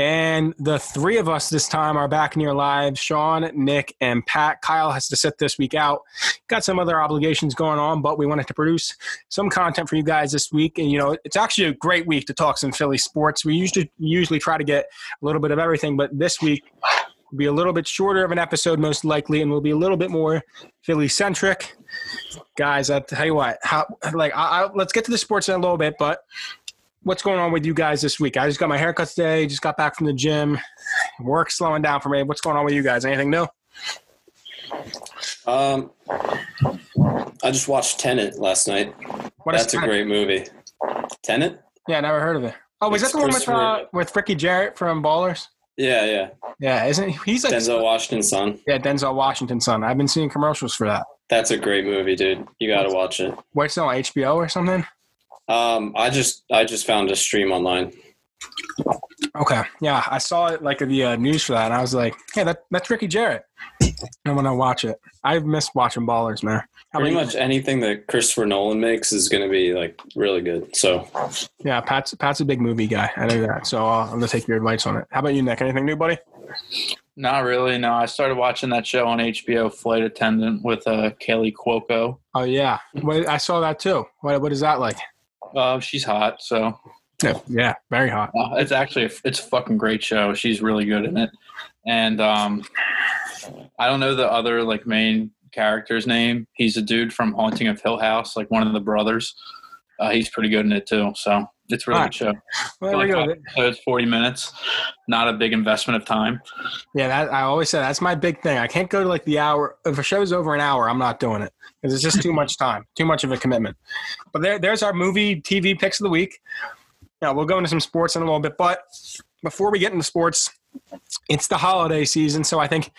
And the three of us this time are back near live Sean, Nick, and Pat. Kyle has to sit this week out. Got some other obligations going on, but we wanted to produce some content for you guys this week. And, you know, it's actually a great week to talk some Philly sports. We usually, usually try to get a little bit of everything, but this week, will be a little bit shorter of an episode, most likely, and will be a little bit more Philly centric. Guys, I tell you what, how like I, I, let's get to the sports in a little bit, but what's going on with you guys this week? I just got my haircut today, just got back from the gym. Work slowing down for me. What's going on with you guys? Anything new? Um, I just watched Tenant last night. What is That's a Tenet? great movie. Tenant? Yeah, never heard of it. Oh, was It's that the one with uh, with Ricky Jerret from Ballers? Yeah, yeah. Yeah, isn't he? He's like Denzel Washington's son. yeah Denzel Washington's son. I've been seeing commercials for that. That's a great movie, dude. You got to watch it. What's it on HBO or something? Um, I just I just found a stream online. Okay, yeah, I saw it like the uh, news for that, and I was like, "Hey, that that's Ricky Jerret." I want to watch it. I've missed watching Ballers, man. How Pretty about much anything that Christopher Nolan makes is going to be like really good. So? Yeah, Pat's Pat's a big movie guy. I know that, so uh, I'm gonna take your advice on it. How about you, Nick? Anything new, buddy? Not really. No, I started watching that show on HBO, Flight Attendant, with uh, Kaley Cuoco. Oh yeah, I saw that too. What what is that like? Uh, she's hot, so Yeah, yeah, very hot. uh, it's actually a, it's a fucking great show. She's really good in it, and um, I don't know the other like main character's name. He's a dude from Haunting of Hill House, like one of the brothers. Uh, he's pretty good in it too. So it's a really Alright. good show. Well, there we Like go. five episodes, forty minutes, not a big investment of time. Yeah, that I always say that's my big thing. I can't go to like the hour. If a show's over an hour, I'm not doing it because it's just too much time, too much of a commitment. But there, there's our movie TV picks of the week. Now we'll go into some sports in a little bit, but before we get into sports, it's the holiday season, so I think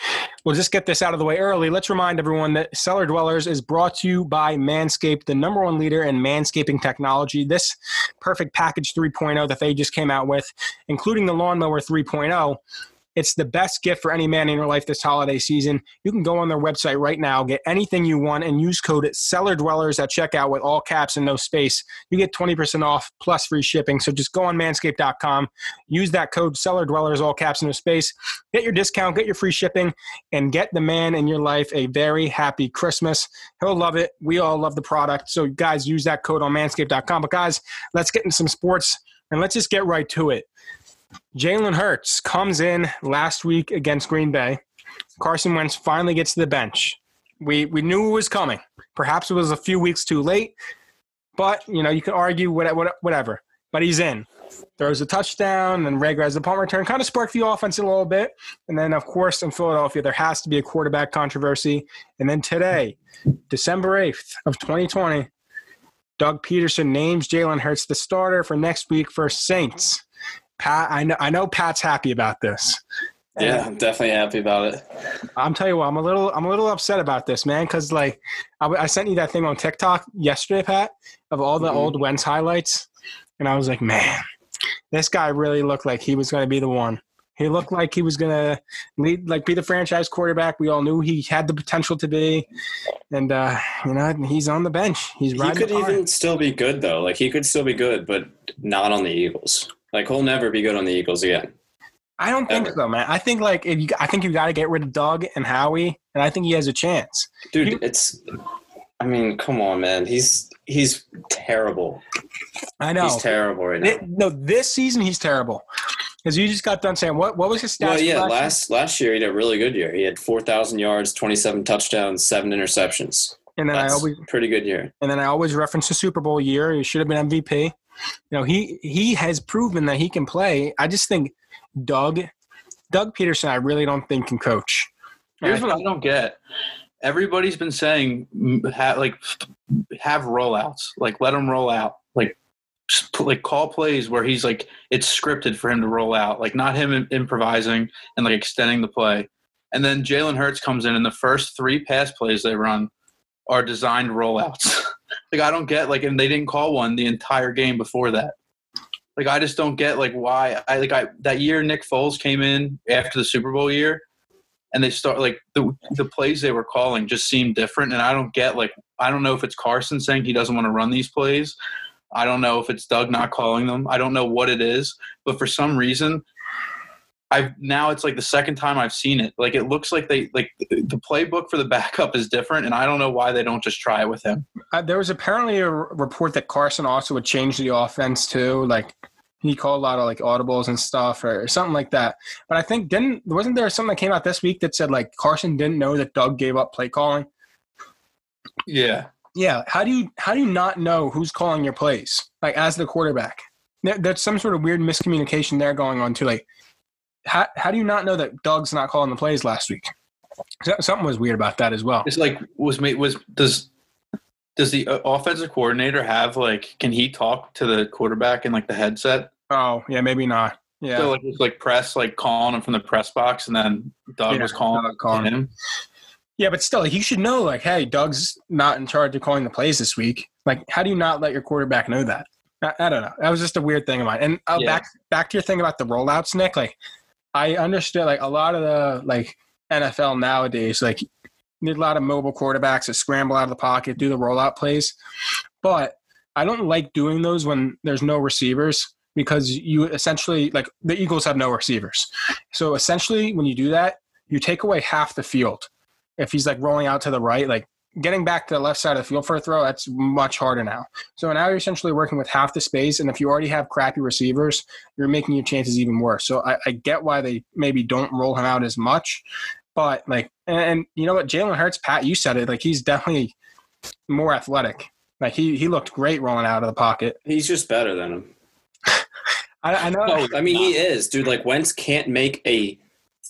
we'll just get this out of the way early. Let's remind everyone that Cellar Dwellers is brought to you by Manscaped, the number one leader in manscaping technology. This perfect package 3.0 that they just came out with, including the lawnmower 3.0, it's the best gift for any man in your life this holiday season. You can go on their website right now, get anything you want, and use code Cellar Dwellers at checkout with all caps and no space. You get 20% off plus free shipping. So just go on manscaped.com, use that code Cellar Dwellers, all caps and no space. Get your discount, get your free shipping, and get the man in your life a very happy Christmas. He'll love it. We all love the product. So, guys, use that code on manscaped.com. But, guys, let's get into some sports and let's just get right to it. Jalen Hurts comes in last week against Green Bay. Carson Wentz finally gets to the bench. We we knew it was coming. Perhaps it was a few weeks too late, but you know you can argue what- what- whatever. But he's in. Throws a touchdown, and Ray grabs the punt return. Kind of sparked the offense a little bit. And then, of course, in Philadelphia, there has to be a quarterback controversy. And then today, December 8th of 2020, Doug Pederson names Jalen Hurts the starter for next week for Saints. Pat, I know, I know Pat's happy about this. yeah, I'm definitely happy about it. I'm telling you what, I'm a little, I'm a little upset about this, man, because like I, I sent you that thing on TikTok yesterday, Pat, of all the Mhm. old Wentz highlights, and I was like, man, this guy really looked like he was going to be the one. He looked like he was going to lead, like be the franchise quarterback. We all knew he had the potential to be, and uh, you know, he's on the bench. He's He could even still be good though. Like he could still be good, but not on the Eagles. Like he'll never be good on the Eagles again. I don't think Ever. so, man. I think like if you, I think you got to get rid of Doug and Howie, and I think he has a chance. Dude, He- it's I mean, come on, man. He's he's terrible. I know. He's terrible right now. No, this season he's terrible. Because you just got done saying what? What was his stats? Well, yeah, last year? last year he had a really good year. He had four thousand yards, twenty seven touchdowns, seven interceptions. and then I That's always pretty good year. and then I always reference the Super Bowl year. He should have been MVP. You know, he he has proven that he can play. I just think Doug Doug Pederson, I really don't think can coach. Here's what I don't get. Everybody's been saying mm, ha, like have rollouts, like let him roll out, like like call plays where he's like it's scripted for him to roll out, like not him improvising and like extending the play. And then Jalen Hurts comes in, and the first three pass plays they run are designed rollouts. like I don't get like, and they didn't call one the entire game before that. Like I just don't get like why I like I that year Nick Foles came in after the Super Bowl year and they start like the the plays they were calling just seemed different and I don't get like I don't know if it's Carson saying he doesn't want to run these plays. I don't know if it's Doug not calling them. I don't know what it is, but for some reason I've now it's like the second time I've seen it. Like it looks like they like the playbook for the backup is different, and I don't know why they don't just try it with him. Uh, there was apparently a r- report that Carson also would change the offense too. Like he called a lot of like audibles and stuff or, or something like that. But I think didn't wasn't there something that came out this week that said like Carson didn't know that Doug gave up play calling? Yeah, Yeah. How do you how do you not know who's calling your plays like as the quarterback? There, there's some sort of weird miscommunication there going on too. Like how how do you not know that Doug's not calling the plays last week? So- Something was weird about that as well. it's like was made was does does the uh, offensive coordinator have like can he talk to the quarterback in like the headset? Oh yeah, maybe not. Yeah. So like it was like press like calling him from the press box, and then Doug Yeah, was calling, Doug calling him. Yeah, but still, he should know, like, hey, Doug's not in charge of calling the plays this week. Like, how do you not let your quarterback know that? I, I don't know. That was just a weird thing of mine. And uh, Yeah. back back to your thing about the rollouts, Nick. Like, I understood, like, a lot of the like NFL nowadays, like, need a lot of mobile quarterbacks that scramble out of the pocket, do the rollout plays. But I don't like doing those when there's no receivers because you essentially like the Eagles have no receivers. So essentially, when you do that, you take away half the field if he's like rolling out to the right, like getting back to the left side of the field for a throw, that's much harder now. So now you're essentially working with half the space, and if you already have crappy receivers, you're making your chances even worse. So I, I get why they maybe don't roll him out as much, but like, and, and you know what, Jalen Hurts, Pat, you said it, like he's definitely more athletic. Like he he looked great rolling out of the pocket. He's just better than him. I, I know. No, I mean, he is, dude. Like Wentz can't make a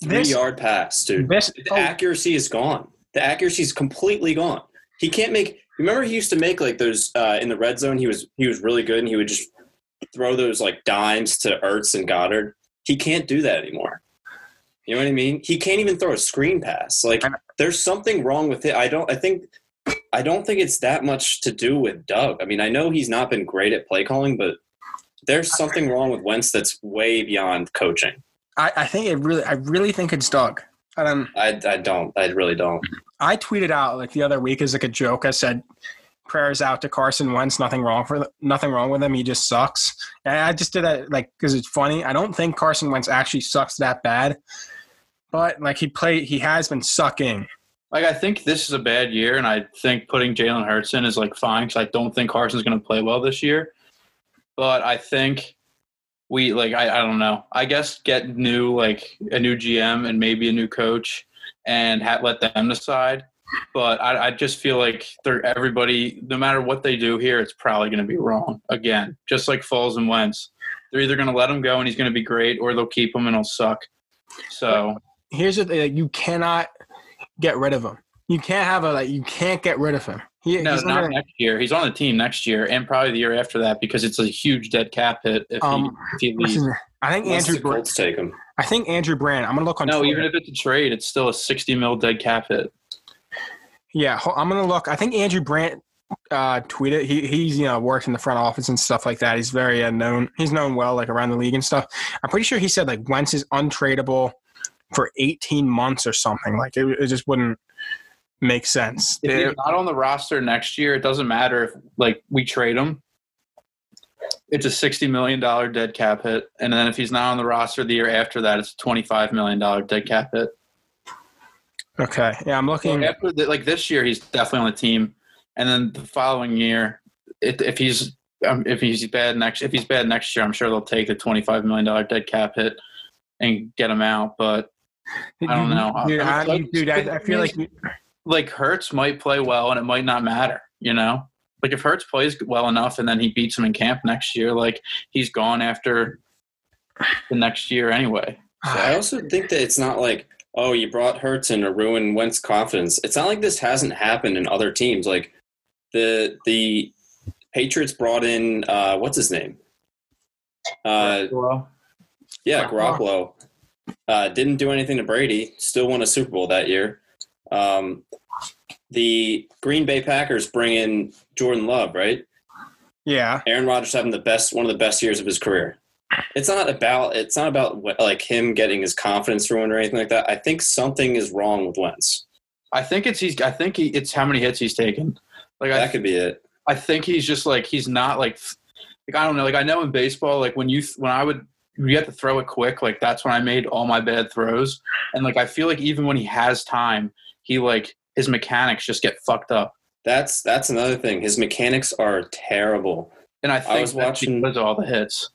This- three-yard pass, dude. this, The oh, accuracy is gone. The accuracy is completely gone. He can't make. Remember, he used to make like those uh, in the red zone. He was he was really good, and he would just throw those like dimes to Ertz and Goedert. He can't do that anymore. You know what I mean? He can't even throw a screen pass. Like, there's something wrong with it. I don't. I think. I don't think it's that much to do with Doug. I mean, I know he's not been great at play calling, but there's something wrong with Wentz that's way beyond coaching. I, I think it really, I really think it's Doug. Um, I, I don't. I really don't. I tweeted out like the other week as like a joke. I said, "Prayers out to Carson Wentz. Nothing wrong for nothing wrong with him. He just sucks." And I just did that like because it's funny. I don't think Carson Wentz actually sucks that bad, but like he played, he has been sucking. Like I think this is a bad year, and I think putting Jalen Hurts in is like fine because I don't think Carson's going to play well this year. But I think we like I, I don't know. I guess get new like a new GM and maybe a new coach and ha- let them decide. But I, I just feel like they're everybody. No matter what they do here, it's probably going to be wrong again. Just like Foles and Wentz, they're either going to let him go and he's going to be great, or they'll keep him and he'll suck. So Here's the thing: you cannot get rid of him. You can't have a like. You can't get rid of him. He, No, he's not under- next year. He's on the team next year and probably the year after that because it's a huge dead cap hit if Um, he, if he leaves. his? I think Unless Andrew. the Bra- Colts take him. I think Andrew Brandt. I'm gonna look on. No, Twitter. even if it's a trade, it's still a 60 mil dead cap hit. Yeah, I'm gonna look. I think Andrew Brandt uh, tweeted. He he's you know worked in the front office and stuff like that. He's very uh, known. He's known well like around the league and stuff. I'm pretty sure he said like Wentz is untradeable for 18 months or something. Like it, it just wouldn't make sense. If They- he's not on the roster next year, it doesn't matter if like we trade him. It's a 60 million dollar dead cap hit, and then if he's not on the roster the year after that, it's a 25 million dollar dead cap hit. okay, yeah, I'm So looking. after the, like this year, he's definitely on the team, and then the following year, it, if he's um, if he's bad next if he's bad next year, I'm sure they'll take the 25 million dollar dead cap hit and get him out. But I don't know. Dude, I, mean, dude, I, I feel like like Hurts might play well, and it might not matter. You know, like if Hurts plays well enough, and then he beats him in camp next year, like he's gone after the next year anyway. I also think that it's not like, oh, you brought Hurts in to ruin Wentz confidence. It's not like this hasn't happened in other teams. Like the the Patriots brought in uh, what's his name? Uh, well, yeah, Garoppolo. Garoppolo. Uh, didn't do anything to Brady. Still won a Super Bowl that year. Um, the Green Bay Packers bring in Jordan Love, right? yeah, Aaron Rodgers having the best one of the best years of his career. It's not about it's not about like him getting his confidence ruined or anything like that. I think something is wrong with Wentz. I think it's he's. I think he, it's how many hits he's taken. Like I, That could be it. I think he's just like he's not like like I don't know. Like I know in baseball, like when you when I would you have to throw it quick. Like that's when I made all my bad throws. And like I feel like even when he has time, he like his mechanics just get fucked up. That's that's another thing. His mechanics are terrible. And I think was watching- because all the hits.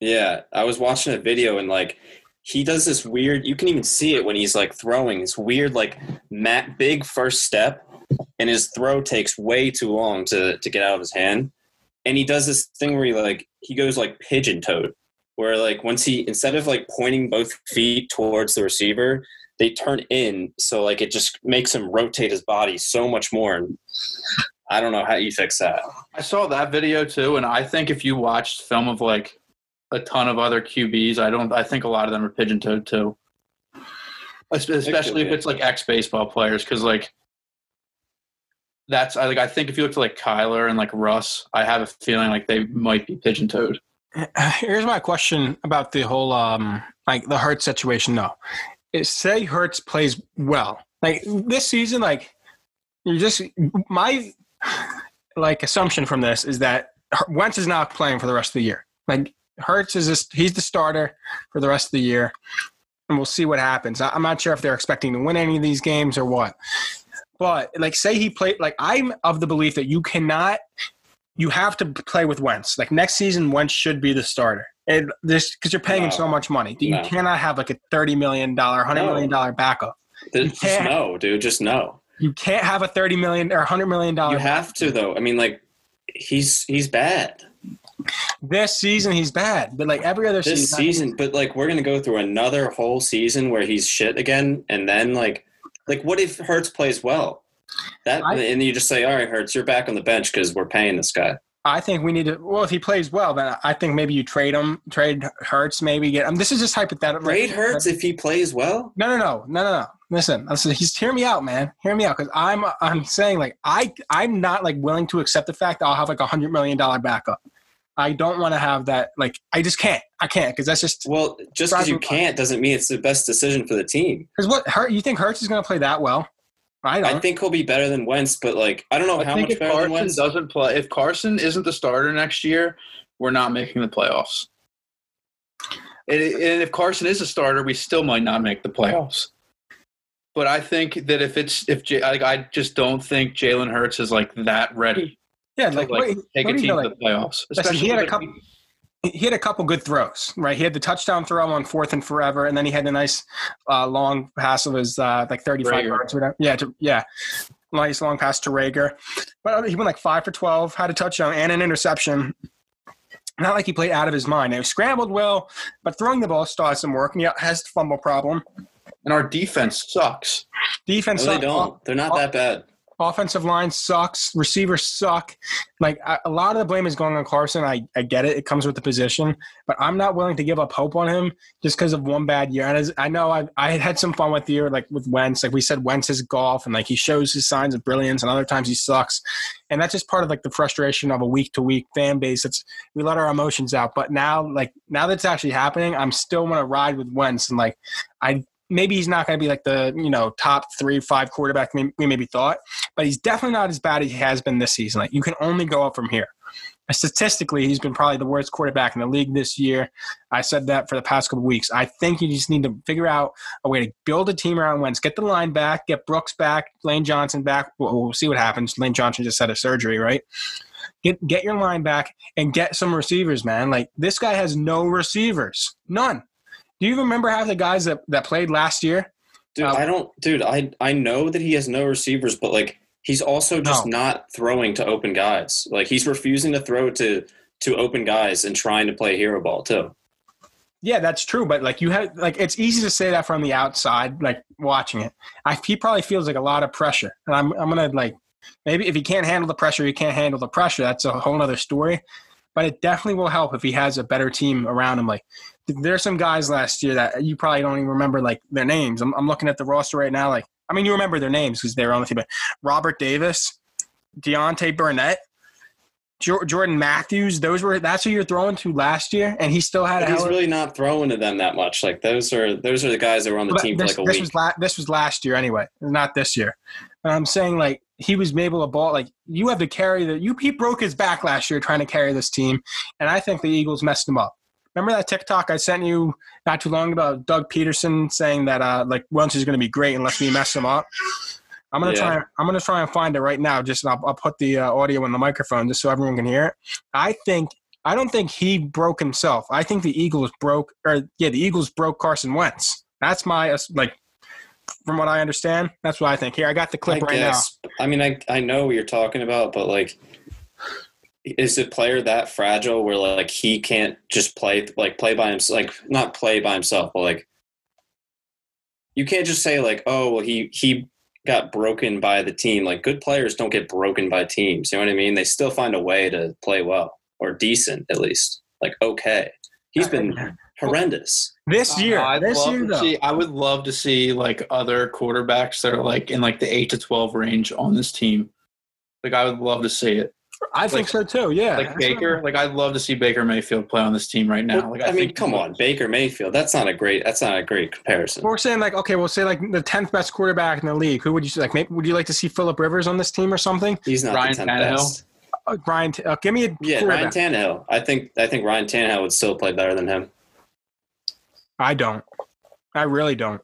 Yeah, I was watching a video and like he does this weird. You can even see it when he's like throwing this weird like mat big first step, and his throw takes way too long to to get out of his hand. And he does this thing where he like he goes like pigeon toed, where like once he instead of like pointing both feet towards the receiver, they turn in, so like it just makes him rotate his body so much more. And I don't know how you fix that. I saw that video too, and I think if you watched film of like a ton of other QBs, I don't. I think a lot of them are pigeon toed too. Es- Especially if it's like ex baseball players, because like that's I like I think if you look to like Kyler and like Russ, I have a feeling like they might be pigeon toed. Here's my question about the whole um like the Hurts situation though. Is say Hurts plays well. Like this season, like you just my like assumption from this is that Wentz is not playing for the rest of the year. Like Hurts is just he's the starter for the rest of the year. And we'll see what happens. I'm not sure if they're expecting to win any of these games or what. But like say he played like I'm of the belief that you cannot you have to play with Wentz. Like next season, Wentz should be the starter. And this because you're paying him so much money. You No. cannot have like a thirty million dollar, hundred million dollar backup. Just no, dude. Just no. You can't have a thirty million or hundred million dollar. You have to though. I mean, like he's he's bad This season he's bad, but like every other season. this season, season. But like we're gonna go through another whole season where he's shit again, and then like like what if Hurts plays well? That I- and you just say, all right, Hurts, you're back on the bench because we're paying this guy. I think we need to. Well, if he plays well, then I think maybe you trade him, trade Hurts, maybe get. Um, this is just hypothetical. Trade Hurts if he plays well. No, no, no, no, no, no. Listen, listen. He's hear me out, man. Hear me out, because I'm I'm saying like I I'm not like willing to accept the fact that I'll have like a hundred million dollar backup. I don't want to have that. Like I just can't. I can't because that's just Well, just because you can't doesn't mean it's the best decision for the team. because what Hurt. You think Hurts is going to play that well? I don't. I think he'll be better than Wentz, but like I don't know I how think much if better than Carson Wentz. doesn't play, if Carson isn't the starter next year, we're not making the playoffs. And, and if Carson is a starter, we still might not make the playoffs. But I think that if it's if J, like I just don't think Jalen Hurts is like that ready yeah, to like, like, wait, take what a team know, to like, the playoffs. Listen, he had a couple- he had a couple good throws, right? He had the touchdown throw on fourth and forever, and then he had a nice uh, long pass of his uh, like 35 Reagor. yards or whatever. Yeah, to, yeah. Nice long pass to Reagor. But he went like five for 12, had a touchdown and an interception. Not like he played out of his mind. He scrambled well, but throwing the ball still has some work. And yeah, has the fumble problem. and our defense sucks. Defense, No, they don't. They're not that bad. Offensive line sucks. Receivers suck. Like a a lot of the blame is going on Carson. I, I get it. It comes with the position, but I'm not willing to give up hope on him just because of one bad year. And as, I know I I had some fun with year, like with Wentz. Like we said, Wentz is golf, and like he shows his signs of brilliance, and other times he sucks. And that's just part of like the frustration of a week to week fan base. It's we let our emotions out. But now, like now that it's actually happening, I'm still gonna ride with Wentz, and like I. Maybe he's not going to be like the you know top three five quarterback we maybe thought, but he's definitely not as bad as he has been this season. Like you can only go up from here. Statistically, he's been probably the worst quarterback in the league this year. I said that for the past couple weeks. I think you just need to figure out a way to build a team around Wentz. Get the line back, get Brooks back, Lane Johnson back. We'll, we'll see what happens. Lane Johnson just had a surgery, right? Get get your line back and get some receivers, man. Like this guy has no receivers, none. Do you remember half the guys that, that played last year? Dude, Uh, I don't dude, I I know that he has no receivers, but like he's also just No. not throwing to open guys. Like he's refusing to throw to to open guys and trying to play hero ball too. Yeah, that's true. But like you have, like it's easy to say that from the outside, like watching it. I he probably feels like a lot of pressure, and I'm I'm gonna like maybe if he can't handle the pressure, he can't handle the pressure. That's a whole other story. But it definitely will help if he has a better team around him. Like there's some guys last year that you probably don't even remember like their names. I'm I'm looking at the roster right now. Like I mean, you remember their names because they were on the team. But Robert Davis, Deontay Burnett. Jor- Jordan Matthews, those were that's who you're throwing to last year, and he still had he's really not throwing to them that much. Like those are those are the guys that were on the But team for this, like a this week. was la- this was last year anyway, not this year. And I'm saying like he was able to ball like you have to carry the you he broke his back last year trying to carry this team, and I think the Eagles messed him up. remember that TikTok I sent you not too long ago about Doug Pederson saying that uh like Wentz is going to be great unless we mess him up. I'm gonna Yeah. try. I'm gonna try and find it right now. Just I'll, I'll put the uh, audio in the microphone just so everyone can hear it. I think I don't think he broke himself. I think the Eagles broke, or yeah, the Eagles broke Carson Wentz. That's my like, from what I understand. That's what I think. Here, I got the clip I right guess. I mean, I I know what you're talking about, but like, is a player that fragile where like he can't just play like play by himself, like not play by himself, but like you can't just say like, oh, well, he he got broken by the team. Like good players don't get broken by teams. You know what I mean? They still find a way to play well or decent at least. Like okay, he's been horrendous. This year, Uh, I'd this love year to though. see, I would love to see like other quarterbacks that are like in like the eight to twelve range on this team. Like I would love to see it. I think so too. Yeah, Like That's Baker, like I'd love to see Baker Mayfield play on this team right now. Like I, mean, think- come on, Baker Mayfield. That's not a great. That's not a great comparison. We're saying like okay, we'll say like the tenth best quarterback in the league. Who would you like? Maybe, would you like to see Philip Rivers on this team or something? He's not Ryan the tenth Tannehill? best. Uh, Ryan, T- uh, give me a Yeah, Ryan. Tannehill. I think I think Ryan Tannehill would still play better than him. I don't. I really don't.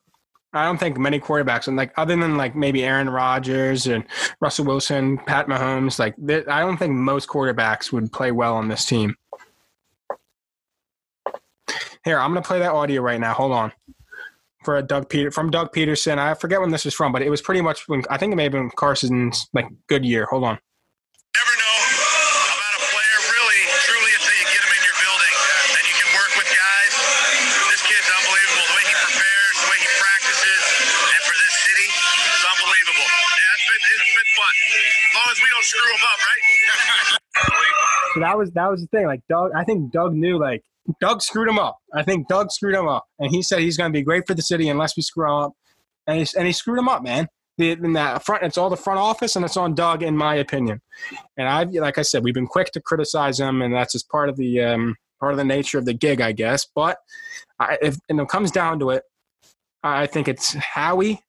I don't think many quarterbacks, and like other than like maybe Aaron Rodgers and Russell Wilson, Pat Mahomes, like I don't think most quarterbacks would play well on this team. Here, I'm gonna play that audio right now. Hold on. For a Doug Peter from Doug Pederson, I forget when this was from, but it was pretty much when I think it may have been Carson's like good year. Hold on. So that was that was the thing. Like Doug, I think Doug knew like Doug screwed him up. I think Doug screwed him up, and he said he's going to be great for the city unless we screw him up, and he, and he screwed him up, man. The, in that front, it's all the front office, and it's on Doug, in my opinion. And I, like I said, we've been quick to criticize him, and that's just part of the um, part of the nature of the gig, I guess. But I, if and it comes down to it, I think it's Howie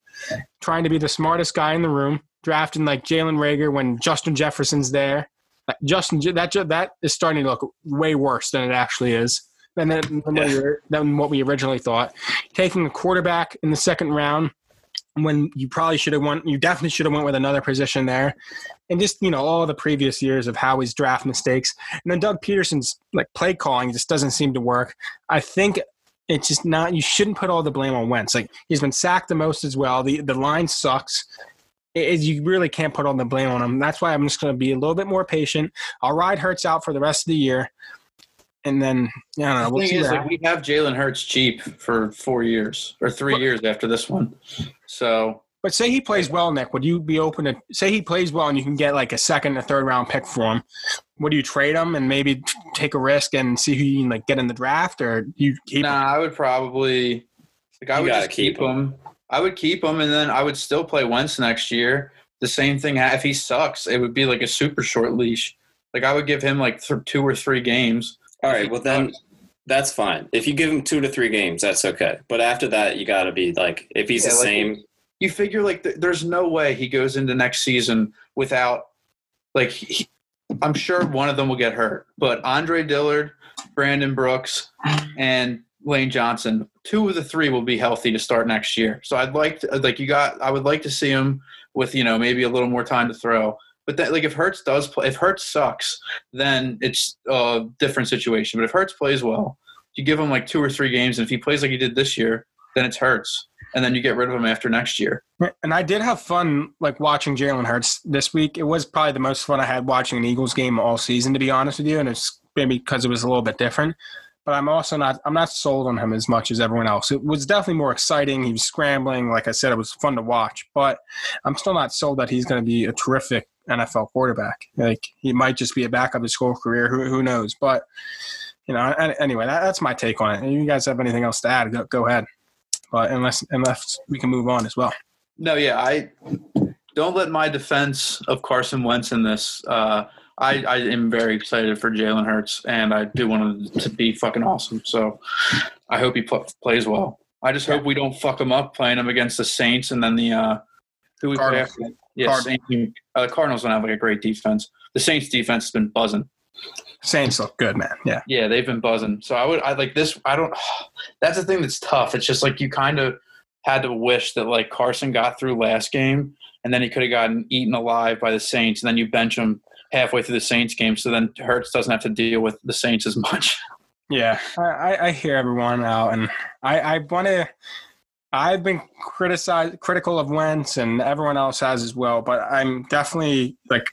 trying to be the smartest guy in the room, drafting like Jalen Reagor when Justin Jefferson's there. Justin, that that is starting to look way worse than it actually is. Than, than, what, Yeah. we, than what we originally thought. Taking a quarterback in the second round when you probably should have went, you definitely should have went with another position there, and just you know all the previous years of Howie's draft mistakes, and then Doug Pederson's like play calling just doesn't seem to work. I think it's just not. You shouldn't put all the blame on Wentz. Like he's been sacked the most as well. The the line sucks. It, it- you really can't put all the blame on him. That's why I'm just going to be a little bit more patient. I'll ride Hurts out for the rest of the year, and then I don't know. The We'll thing see is, like, we have Jalen Hurts cheap for four years or three But- years after this one. So But say he plays well, Nick. Would you be open to say he plays well and you can get like a second or third round pick for him? Would you trade him and maybe take a risk and see who you can like get in the draft, or you keep nah, him? I would probably like I You would just keep keep him. I would keep him, and then I would still play Wentz next year. The same thing if he sucks, it would be like a super short leash. Like I would give him like th- two or three games. All right, well then sucks. that's fine. If you give him two to three games, that's okay. But after that, you got to be like, if he's Yeah, the like- same, you figure like th- there's no way he goes into next season without like he, I'm sure one of them will get hurt, but Andre Dillard, Brandon Brooks, and Lane Johnson, two of the three will be healthy to start next year. So I'd like to, like you got I would like to see him with you know maybe a little more time to throw. But that like if Hurts does play, if Hurts sucks, then it's a different situation. But if Hurts plays well, you give him like two or three games, and if he plays like he did this year, then it's Hurts, and then you get rid of him after next year. And I did have fun like watching Jalen Hurts this week. It was probably the most fun I had watching an Eagles game all season, to be honest with you. And it's maybe because it was a little bit different. But I'm also not I'm not sold on him as much as everyone else. It was definitely more exciting. He was scrambling. Like I said, it was fun to watch. But I'm still not sold that he's going to be a terrific NFL quarterback. Like he might just be a backup his whole career. Who who knows? But you know, anyway, that, that's my take on it. You guys have anything else to add? Go, go ahead. But unless unless we can move on as well. No, yeah, I don't let my defense of Carson Wentz in this. Uh, I, I am very excited for Jalen Hurts, and I do want him to be fucking awesome. So I hope he pl- plays well. I just hope we don't fuck him up playing him against the Saints and then the uh, who we play Cardinals. after. that? Yeah, Cardinals. Saints, uh, Cardinals don't have like a great defense. The Saints defense has been buzzing. Saints look good, man. Yeah. Yeah, they've been buzzing. So I would, I like this. I don't. That's the thing that's tough. It's just like you kind of had to wish that like Carson got through last game, and then he could have gotten eaten alive by the Saints, and then you bench him halfway through the Saints game, so then Hurts doesn't have to deal with the Saints as much. Yeah, I, I, hear everyone out, and I, I want to. I've been criticized, critical of Wentz, and everyone else has as well. But I'm definitely like,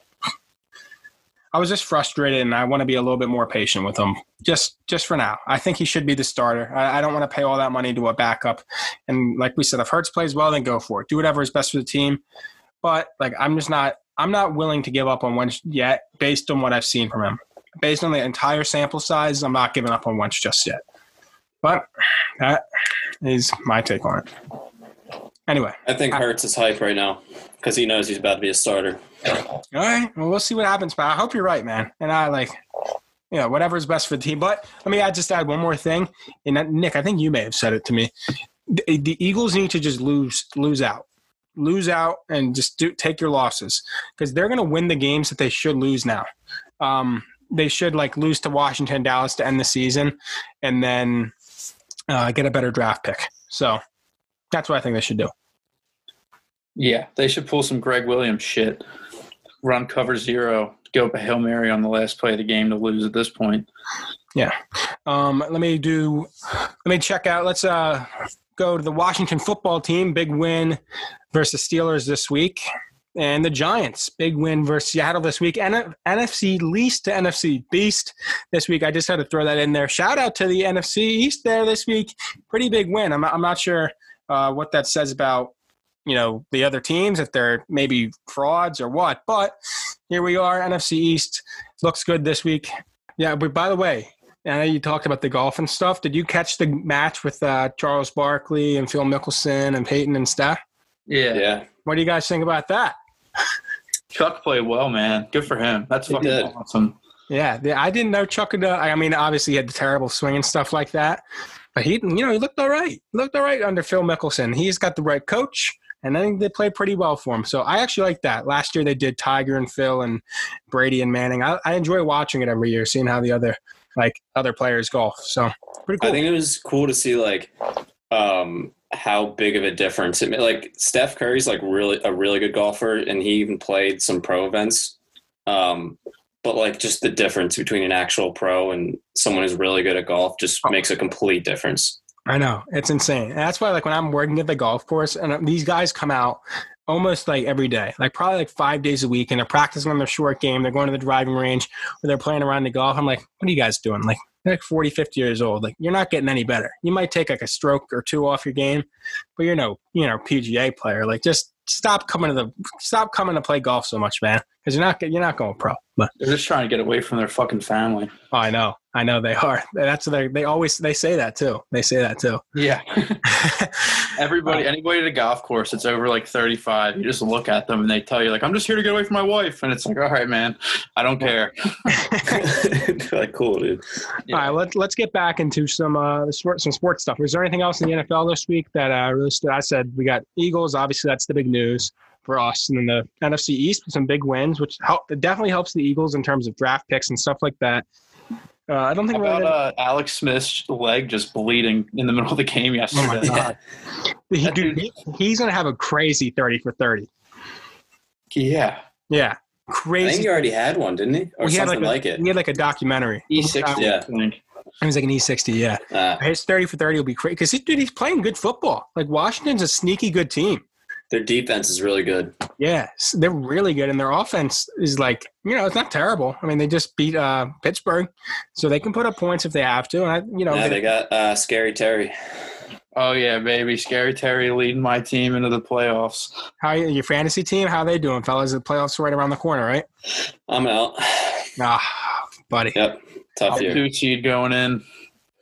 I was just frustrated, and I want to be a little bit more patient with him, just just for now. I think he should be the starter. I, I don't want to pay all that money to a backup, and like we said, if Hurts plays well, then go for it. Do whatever is best for the team. But like, I'm just not. I'm not willing to give up on Wentz yet, based on what I've seen from him based on the entire sample size, I'm not giving up on Wentz just yet. But that is my take on it. Anyway, I think Hurts is hype right now because he knows he's about to be a starter. all right. Well, we'll see what happens. But I hope you're right, man. And I like, you know, whatever's best for the team. But let me add just add one more thing. And uh, Nick, I think you may have said it to me. The, the Eagles need to just lose lose out, lose out, and just do, take your losses because they're going to win the games that they should lose now. Um, they should like lose to Washington, Dallas to end the season, and then uh, get a better draft pick. So that's what I think they should do. Yeah, they should pull some Gregg Williams shit. Run cover zero, go up a hail mary on the last play of the game to lose at this point. Yeah. Um, let me do. Let me check out. Let's uh, go to the Washington football team. Big win versus Steelers this week and the Giants. Big win versus Seattle this week. And NFC least to NFC beast this week. I just had to throw that in there. Shout out to the NFC East there this week. Pretty big win. I'm, I'm not sure uh, what that says about you know the other teams if they're maybe frauds or what, but here we are. NFC East looks good this week. Yeah, but by the way, I know you talked about the golf and stuff. Did you catch the match with uh, Charles Barkley and Phil Mickelson and Peyton and Steph? Yeah. Yeah. What do you guys think about that? Chuck played well, man. Good for him. That's He fucking did. awesome. Yeah, the- I didn't know Chuck could. Uh, I mean, obviously he had the terrible swing and stuff like that, but he, you know, he looked all right. He looked all right under Phil Mickelson. He's got the right coach, and I think they played pretty well for him. So I actually like that. Last year they did Tiger and Phil and Brady and Manning. I, I enjoy watching it every year, seeing how the other like other players golf. So pretty cool. I think it was cool to see like um, how big of a difference it made. Like Steph Curry's like really a really good golfer, and he even played some pro events. Um, but like just the difference between an actual pro and someone who's really good at golf just Oh. makes a complete difference. I know it's insane. And that's why, like, when I'm working at the golf course, and uh, these guys come out almost like every day, like probably like five days a week, and they're practicing on their short game. They're going to the driving range, or they're playing around the golf. I'm like, what are you guys doing? Like, you're like 40, 50 years old. Like, you're not getting any better. You might take like a stroke or two off your game, but you're no, you know, PGA player. Like, just stop coming to the, stop coming to play golf so much, man, because you're not, you're not going pro. But They're just trying to get away from their fucking family. oh, I know, I know they are. That's what they, they always they say that too. They say that too. Yeah. Everybody, uh, anybody at a golf course that's over like 35, you just look at them and they tell you, like, I'm just here to get away from my wife. And it's like, all right, man, I don't care. like cool, dude. All right, let's let's get back into some uh the sport, some sports stuff. Was there anything else in the NFL this week that uh, really stood? I said we got Eagles. Obviously, that's the big news for us, and then the NFC East with some big wins, which help it definitely helps the Eagles in terms of draft picks and stuff like that. Uh, I don't think really about uh, Alex Smith's leg just bleeding in the middle of the game Oh my yesterday? God. he, dude, he- he's gonna have a crazy thirty for thirty. yeah. Yeah, I think crazy. he already had one, didn't he, or he had something like, like, a, it? He had like a documentary. E60, Yeah. I. It was like an E sixty. Yeah. Uh, His 30 for 30 will be crazy because he, dude, he's playing good football. Like Washington's a sneaky good team. their defense is really good. Yeah, they're really good, and their offense is like you know it's not terrible. I mean, they just beat uh, Pittsburgh, so they can put up points if they have to. And I, you know, Yeah, they- they got uh, Scary Terry. Oh, yeah, baby. Scary Terry leading my team into the playoffs. how your fantasy team? How they doing, fellas? The playoffs are right around the corner, right? I'm out. Ah, buddy, Yep, tough year. Two seed going in.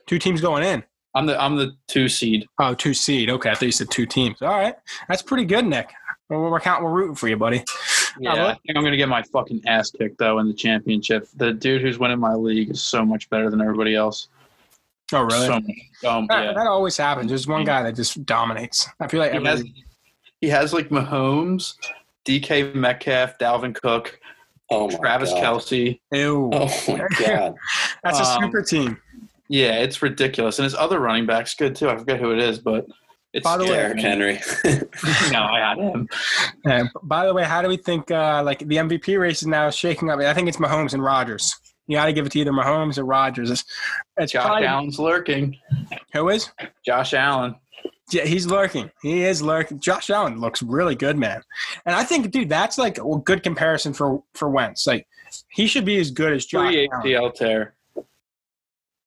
two teams going in. I'm the I'm the two seed. Oh, two seed. Okay, I thought you said two teams. All right, that's pretty good, Nick. Well, we're counting. We're rooting for you, buddy. Yeah, I think I'm gonna get my fucking ass kicked though in the championship. The dude who's winning my league is so much better than everybody else. Oh, really? So. Um, that, yeah. that always happens. There's one guy that just dominates. I feel like He every, has he has like Mahomes, DK Metcalf, Dalvin Cook, Oh Travis god. Kelce. Ew. Oh my god. That's a Um, super team. Yeah, it's ridiculous. And his other running back's good too. I forget who it is, but it's By the way- Derrick Henry. no, I had him. And by the way, how do we think uh, like the MVP race is now shaking up? I think it's Mahomes and Rodgers. You got to give it to either Mahomes or Rodgers. It's, it's Josh probably, Allen's lurking. who is? Josh Allen. Yeah, he's lurking. He is lurking. Josh Allen looks really good, man. And I think, dude, that's like a good comparison for for Wentz. Like he should be as good as Josh Pre Allen. ACL tear.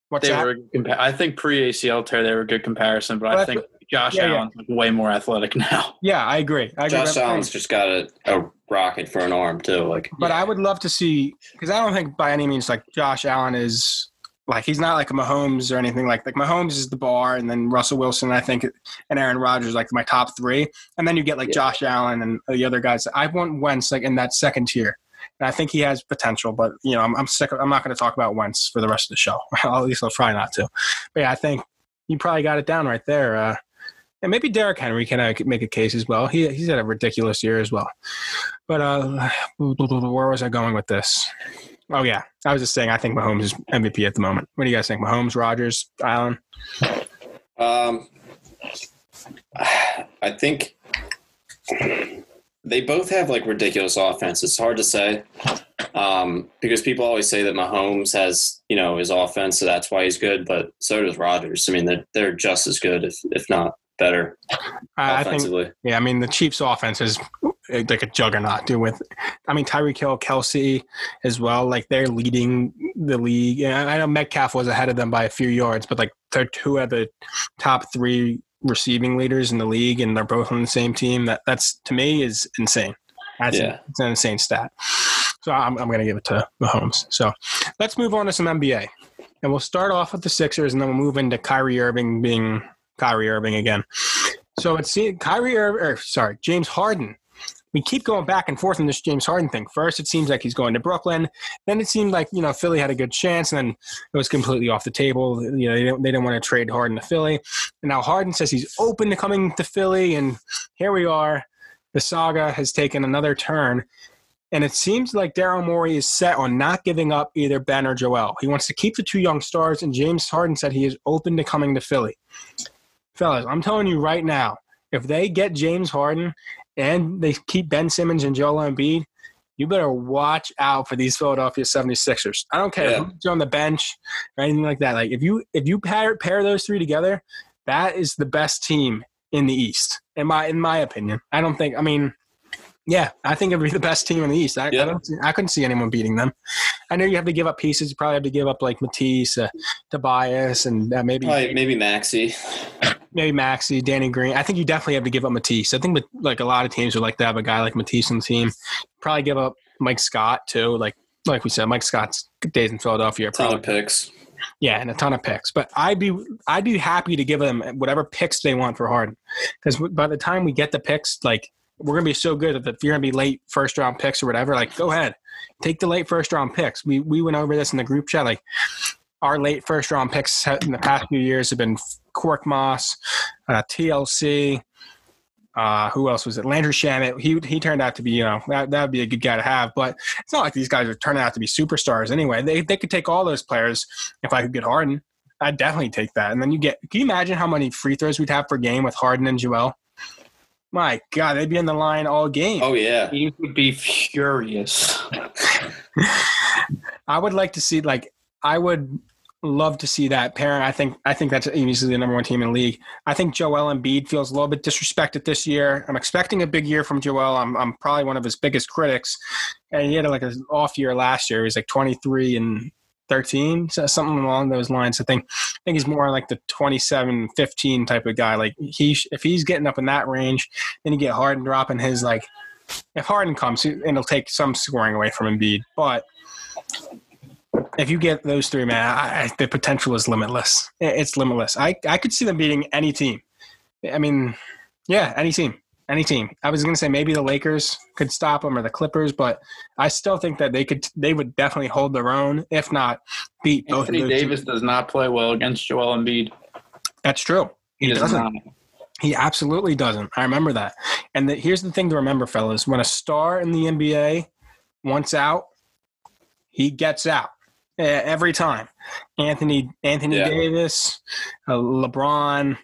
What's They that? were a good compa- I think pre ACL tear they were a good comparison, but Well, I I think Josh yeah, yeah. Allen's way more athletic now. yeah, I agree. I agree. Josh Allen's just got a, a rocket for an arm too. Like But I would love to see because I don't think by any means like Josh Allen is like he's not like a Mahomes or anything like like Mahomes is the bar and then Russell Wilson I think and Aaron Rodgers like my top three and then you get like Yeah. Josh Allen and the other guys. I want Wentz like in that second tier. And I think he has potential, but you know I'm, I'm sick. Of, I'm not going to talk about Wentz for the rest of the show. At least I'll try not to. But yeah, I think you probably got it down right there. Uh, and maybe Derrick Henry can uh, make a case as well. He he's had a ridiculous year as well. But uh, where was I going with this? Oh yeah, I was just saying I think Mahomes is MVP at the moment. What do you guys think? Mahomes, Rodgers, Allen? Um, I think they both have like ridiculous offense. It's hard to say um, because people always say that Mahomes has you know his offense, so that's why he's good. But so does Rodgers. I mean, they're they're just as good, if if not better, I, think yeah. I mean the Chiefs' offense is uh, like a juggernaut. Dude, with I mean Tyreek Hill, Kelce as well. Like they're leading the league. And I know Metcalf was ahead of them by a few yards, but like they're two of the top three receiving leaders in the league, and they're both on the same team. That that's to me is insane. That's Yeah. it's an insane stat. So I'm I'm gonna give it to Mahomes. So let's move on to some NBA, and we'll start off with the Sixers, and then we'll move into Kyrie Irving being Kyrie Irving again. So it's Kyrie Irving, sorry, James Harden. We keep going back and forth on this James Harden thing. First, it seems like he's going to Brooklyn. Then it seemed like you know Philly had a good chance, and then it was completely off the table. You know they didn't, they didn't want to trade Harden to Philly, and now Harden says he's open to coming to Philly, and here we are. The saga has taken another turn, and it seems like Daryl Morey is set on not giving up either Ben or Joel. He wants to keep the two young stars, and James Harden said he is open to coming to Philly. Fellas, I'm telling you right now, if they get James Harden and they keep Ben Simmons and Joel Embiid, you better watch out for these Philadelphia 76ers. I don't care Yeah. who's on the bench or anything like that. Like if you if you pair pair those three together, that is the best team in the East. In my in my opinion. I don't think I mean yeah, I think it'd be the best team in the East. I, Yeah. I don't see, I couldn't see anyone beating them. I know you have to give up pieces. You probably have to give up like Matisse, uh, Tobias, and uh, maybe Probably, maybe Maxey. Maybe Maxey, Danny Green. I think you definitely have to give up Matisse. I think like a lot of teams would like to have a guy like Matisse on the team. Probably give up Mike Scott too. Like like we said, Mike Scott's days in Philadelphia are Ton probably of picks. yeah, and a ton of picks. But I'd be I'd be happy to give them whatever picks they want for Harden, because by the time we get the picks, like we're gonna be so good that if you're gonna be late first round picks or whatever, like go ahead, take the late first round picks. We we went over this in the group chat. Like our late first round picks in the past few years have been Cork Moss, uh, TLC. Uh, who else was it? Landry Shamet. He he turned out to be, you know, that that would be a good guy to have. But it's not like these guys are turning out to be superstars anyway. They they could take all those players if I could get Harden. I'd definitely take that. And then you get. Can you imagine how many free throws we'd have per game with Harden and Joel? My God, they'd be in the line all game. Oh yeah. He would be furious. I would like to see like I would love to see that pairing. I think I think that's easily the number one team in the league. I think Joel Embiid feels a little bit disrespected this year. I'm expecting a big year from Joel. I'm I'm probably one of his biggest critics, and he had like an off year last year. He was like 23 and 13, so something along those lines. I think I think he's more like the 27, 15 type of guy. Like he if he's getting up in that range, then you get Harden dropping his like. If Harden comes, it'll take some scoring away from Embiid, but if you get those three, man, I, I, the potential is limitless. It's limitless. I, I could see them beating any team. I mean, yeah, any team, any team. I was going to say maybe the Lakers could stop them or the Clippers, but I still think that they could. They would definitely hold their own, if not beat both. Anthony Davis does not play well against Joel Embiid. That's true. He, He does doesn't. not. He absolutely doesn't. I remember that. And the, here's the thing to remember, fellas: when a star in the NBA wants out, he gets out every time. Anthony Anthony Yeah. Davis, uh, LeBron,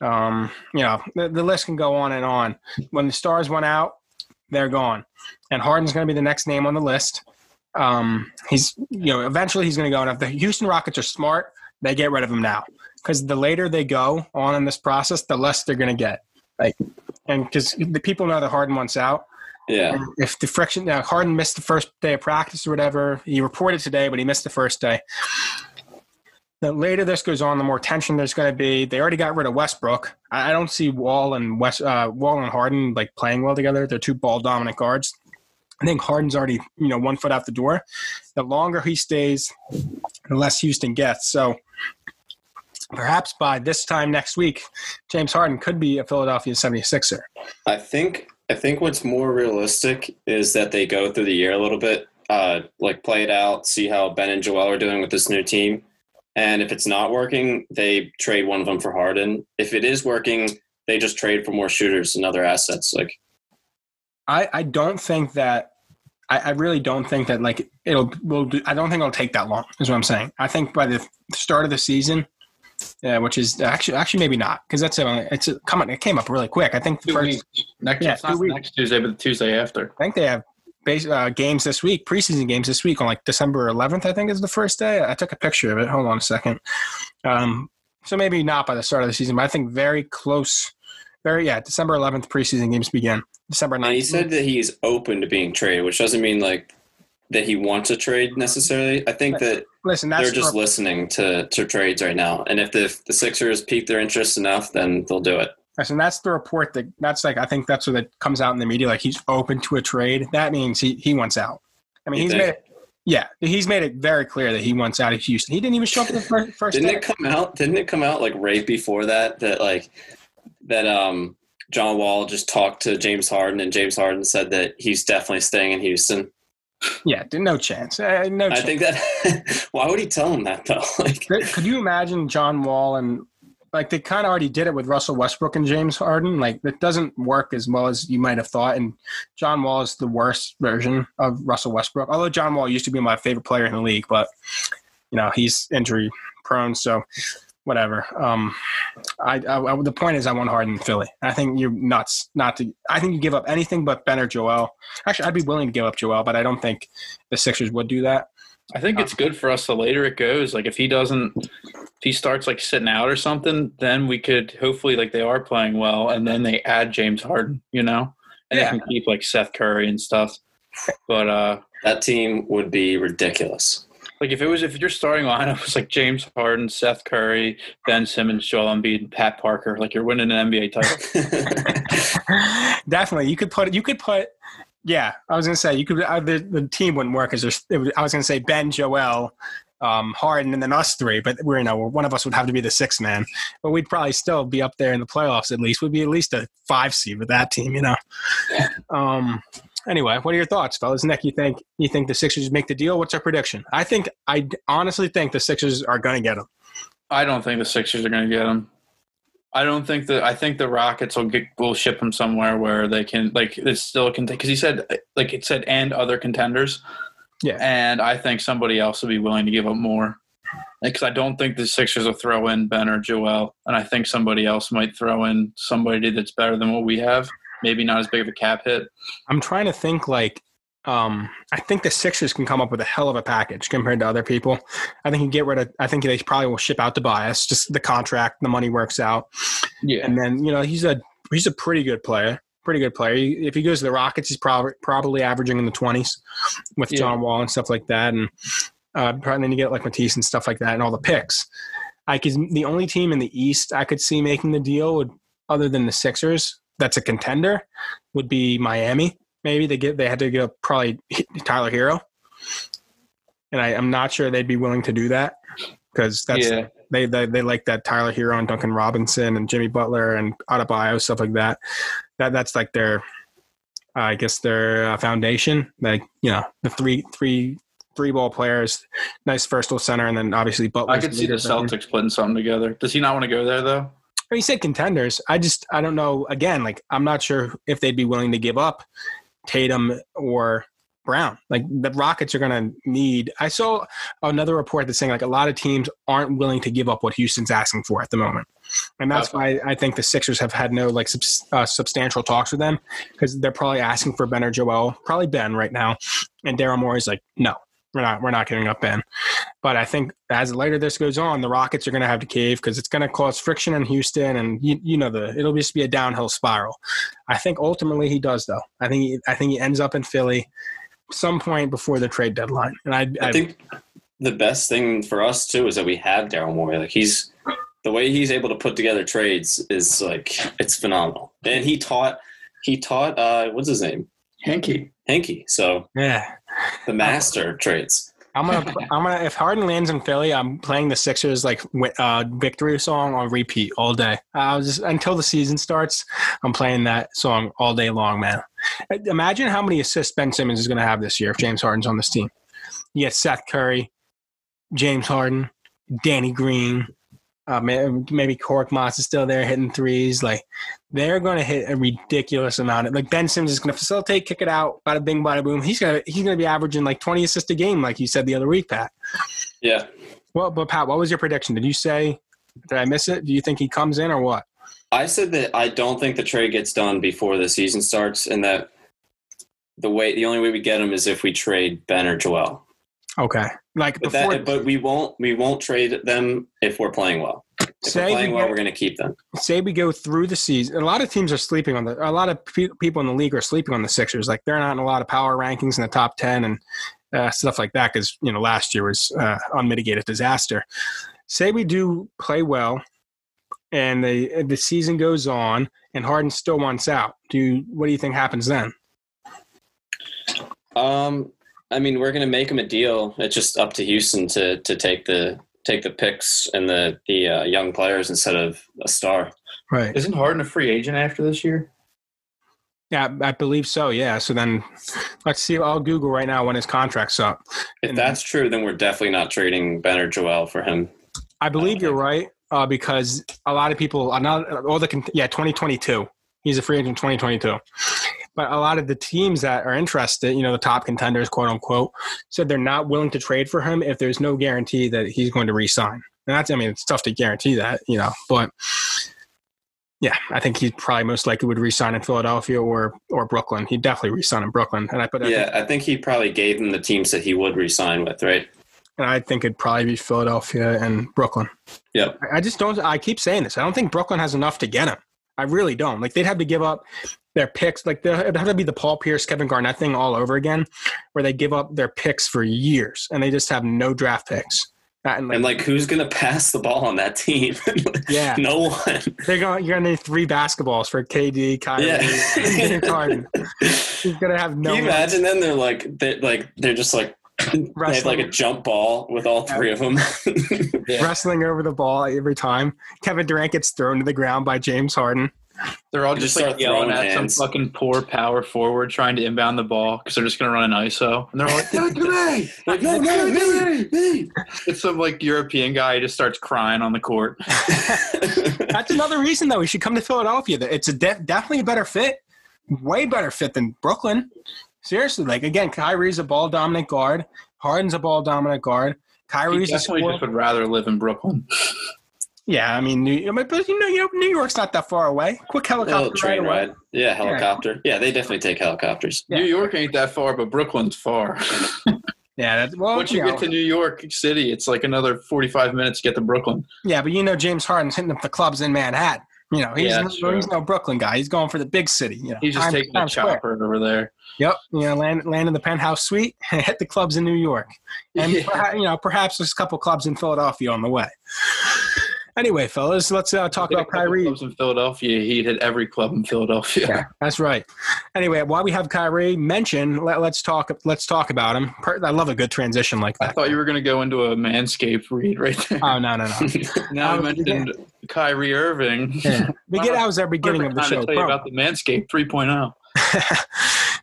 um, you know, the, the list can go on and on. When the stars went out, they're gone, and Harden's going to be the next name on the list. Um, he's you know eventually he's going to go, and if the Houston Rockets are smart, they get rid of him now because the later they go on in this process, the less they're going to get. Like, and because the people know that Harden wants out. Yeah. And if the friction, now Harden missed the first day of practice or whatever, he reported today, but he missed the first day. The later this goes on, the more tension there's going to be. They already got rid of Westbrook. I I don't see Wall and West uh, Wall and Harden like playing well together. They're two ball dominant guards. I think Harden's already you know one foot out the door. The longer he stays, the less Houston gets. So perhaps by this time next week, James Harden could be a Philadelphia 76er. I think I think what's more realistic is that they go through the year a little bit, uh, like play it out, see how Ben and Joel are doing with this new team, and if it's not working, they trade one of them for Harden. If it is working, they just trade for more shooters and other assets. Like I, I don't think that I, I really don't think that like it'll will do, I don't think it'll take that long is what I'm saying. I think by the start of the season, yeah, which is actually actually maybe not because that's a, it's a, come on it came up really quick. I think the Two first weeks. Next, Yeah, two not weeks. next Tuesday, but the Tuesday after. I think they have base, uh, games this week, preseason games this week on like December 11th. I think is the first day. I took a picture of it. Hold on a second. Um, so maybe not by the start of the season, but I think very close. Very yeah, December 11th preseason games begin. December 9th. and he said that he's open to being traded, which doesn't mean like that he wants a trade necessarily. I think that Listen, that's they're just for- listening to to trades right now, and if the if the Sixers pique their interest enough, then they'll do it. Listen, that's the report that that's like I think that's what it comes out in the media. Like he's open to a trade. That means he, he wants out. I mean, You he's think? made it. Yeah, he's made it very clear that he wants out of Houston. He didn't even show up the first, first Didn't day. it come out? Didn't it come out like right before that? That like that um John Wall just talked to James Harden, and James Harden said that he's definitely staying in Houston. Yeah, no chance. Uh, no I think that. why would he tell him that though? Like, Could- Could you imagine John Wall and like they kind of already did it with Russell Westbrook and James Harden? Like it doesn't work as well as you might have thought. And John Wall is the worst version of Russell Westbrook. Although John Wall used to be my favorite player in the league, but you know he's injury prone, so whatever. Um, I, I, I the point is I want Harden in Philly. I think you're nuts not to. I think you give up anything but Ben or Joel. Actually, I'd be willing to give up Joel, but I don't think the Sixers would do that. I think it's good for us the later it goes. Like if he doesn't, if he starts like sitting out or something, then we could hopefully like they are playing well, and then they add James Harden, you know, and Yeah. they can keep like Seth Curry and stuff. But uh that team would be ridiculous. Like if it was if your starting lineup was like James Harden, Seth Curry, Ben Simmons, Joel Embiid, Pat Parker, like you're winning an NBA title. Definitely, you could put you could put. Yeah, I was gonna say you could. Uh, the, the team wouldn't work as there's. I was gonna say Ben, Joel, um, Harden, and then us three. But we're you know one of us would have to be the sixth man. But we'd probably still be up there in the playoffs at least. We'd be at least a five seed with that team. You know. Um. Anyway, what are your thoughts, fellas? Nick, you think you think the Sixers make the deal? What's our prediction? I think I honestly think the Sixers are going to get them. I don't think the Sixers are going to get him. I don't think that. I think the Rockets will get will ship him somewhere where they can like it's still can because he said like it said and other contenders. Yeah. and I think somebody else will be willing to give up more. Because I don't think the Sixers will throw in Ben or Joel, and I think somebody else might throw in somebody that's better than what we have. Maybe not as big of a cap hit. I'm trying to think like um, I think the Sixers can come up with a hell of a package compared to other people. I think you get rid of. I think they probably will ship out Tobias. Just the contract, the money works out, Yeah, and then you know he's a he's a pretty good player. Pretty good player. If he goes to the Rockets, he's probably probably averaging in the twenties with Yeah. John Wall and stuff like that, and uh, probably then you get like Matisse and stuff like that, and all the picks. I could the only team in the East I could see making the deal would, other than the Sixers, that's a contender, would be Miami. Maybe they get they had to go probably Tyler Herro, and I, I'm not sure they'd be willing to do that because that's yeah. they, they they like that Tyler Herro and Duncan Robinson and Jimmy Butler and Adebayo stuff like that. That that's like their, uh, I guess their uh, foundation. Like you know the three three three ball players, nice versatile center, and then obviously Butler. I could see the Celtics putting something together. Does he not want to go there though? You said contenders. I just I don't know. Again, like I'm not sure if they'd be willing to give up Tatum or Brown. Like the Rockets are going to need. I saw another report that's saying like a lot of teams aren't willing to give up what Houston's asking for at the moment, and that's why I think the Sixers have had no like subs, uh, substantial talks with them because they're probably asking for Ben or Joel, probably Ben right now, and Daryl Morey's like, no, we're not we're not giving up Ben. But I think as later this goes on, the Rockets are going to have to cave because it's going to cause friction in Houston, and you, you know the it'll just be a downhill spiral. I think ultimately he does though. I think he, I think he ends up in Philly some point before the trade deadline. And I, I think the best thing for us too is that we have Daryl Morey. Like he's the way he's able to put together trades is like it's phenomenal. And he taught he taught uh what's his name? Hinkie. Hinkie. So yeah, the master of trades. I'm gonna, I'm gonna. If Harden lands in Philly, I'm playing the Sixers like uh, victory song on repeat all day. I was just until the season starts. I'm playing that song all day long, man. Imagine how many assists Ben Simmons is gonna have this year if James Harden's on this team. You get Seth Curry, James Harden, Danny Green, uh, maybe moss is still there hitting threes. Like they're going to hit a ridiculous amount. Of, like Ben Simmons is going to facilitate, kick it out, bada bing, bada boom. He's gonna he's gonna be averaging like twenty assists a game, like you said the other week, Pat. Yeah. Well, but Pat, what was your prediction? Did you say? Did I miss it? Do you think he comes in or what? I said that I don't think the trade gets done before the season starts, and that the way the only way we get him is if we trade Ben or Joel. Okay, like but, before, that, but we won't we won't trade them if we're playing well. If Say we're playing we well, get- we're going to keep them. say we go through the season. A lot of teams are sleeping on the. A lot of pe- people in the league are sleeping on the Sixers. Like they're not in a lot of power rankings in the top ten and uh, stuff like that. Because you know last year was uh, unmitigated disaster. Say we do play well, and the the season goes on, and Harden still wants out. Do you, what do you think happens then? Um, I mean, we're going to make him a deal. It's just up to Houston to to take the take the picks and the the uh, young players instead of a star. Right. Isn't Harden a free agent after this year? Yeah, I believe so. Yeah. So then, let's see. I'll Google right now when his contract's up. If And- that's true, then we're definitely not trading Ben or Joel for him. I believe don't you're think- right uh, because a lot of people, are not all the con- yeah, 2022. He's a free agent 2022. But a lot of the teams that are interested, you know, the top contenders, quote unquote, said they're not willing to trade for him if there's no guarantee that he's going to re-sign. And that's, I mean, it's tough to guarantee that, you know, but yeah, I think he probably most likely would re-sign in Philadelphia or or Brooklyn. He'd definitely re-sign in Brooklyn. And I put, I think- Yeah, I think he probably gave them the teams that he would resign with, right? and I think it'd probably be Philadelphia and Brooklyn. Yep. I- I just don't. I keep saying this. I don't think Brooklyn has enough to get him. I really don't. Like they'd have to give up their picks. Like it'd have to be the Paul Pierce, Kevin Garnett thing all over again, where they give up their picks for years and they just have no draft picks. And like, And like, who's going to pass the ball on that team? Yeah. no one. they're going. You're gonna need three basketballs for KD, Kyrie, Yeah. Harden. He's gonna have no. Can you imagine then? They're like, they're like, they're just like, they have like a jump ball with all three of them. Wrestling over the ball every time. Kevin Durant gets thrown to the ground by James Harden. They're all just, just like yelling throwing at hands. some fucking poor power forward trying to inbound the ball because they're just gonna run an ISO, and they're all like, "Give it to me!" like, no, no, me, me. It's some like European guy who just starts crying on the court. That's another reason, though. We should come to Philadelphia. It's a def- definitely a better fit, way better fit than Brooklyn. Seriously, like again, Kyrie's a ball dominant guard. Harden's a ball dominant guard. He Kyrie's a definitely scorer. just would rather live in Brooklyn. Yeah, I mean, New, but you know, you know, New York's not that far away. Quick helicopter train ride away. ride. Yeah, helicopter. Yeah, they definitely take helicopters. Yeah. New York ain't that far, but Brooklyn's far. Yeah, that's, well, Once you you know, get to New York City, it's like another forty-five minutes to get to Brooklyn. yeah, but you know, James Harden's hitting up the clubs in Manhattan. You know, he's, Yeah, no, he's no Brooklyn guy. He's going for the big city. You know, He's just taking a Times Square. chopper over there. Yep, you know, land land in the penthouse suite, and hit the clubs in New York, and Yeah. perha- you know, perhaps there's a couple clubs in Philadelphia on the way. Anyway, fellas, let's uh, talk about Kyrie. Clubs in Philadelphia. He'd hit every club in Philadelphia. Yeah, that's right. Anyway, while we have Kyrie mentioned, let, let's talk. Let's talk about him. I love a good transition like that. I thought you were going to go into a Manscaped read right there. Oh no, no, no. now I was- mentioned Kyrie Irving. Yeah. We get. I was the beginning of the show. to tell you about the Manscaped oh. 3.0.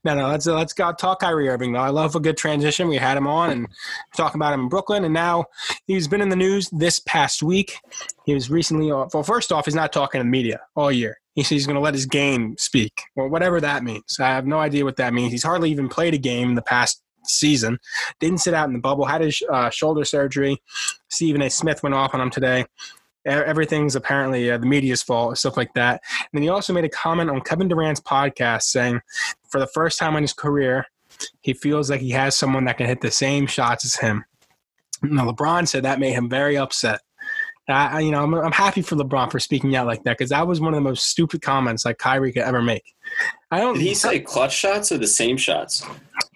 no, no. Let's let's go talk Kyrie Irving though. I love a good transition. We had him on and talking about him in Brooklyn, and now he's been in the news this past week. He was recently. Well, first off, he's not talking to the media all year. He said he's going to let his game speak, or whatever that means. I have no idea what that means. He's hardly even played a game in the past season. Didn't sit out in the bubble. Had his uh, shoulder surgery. Stephen A. Smith went off on him today. Everything's apparently uh, the media's fault, stuff like that. And then he also made a comment on Kevin Durant's podcast saying, for the first time in his career, he feels like he has someone that can hit the same shots as him. Now, LeBron said that made him very upset. I, you know, I'm, I'm happy for LeBron for speaking out like that because that was one of the most stupid comments like Kyrie could ever make. I don't. Did he say clutch shots or the same shots?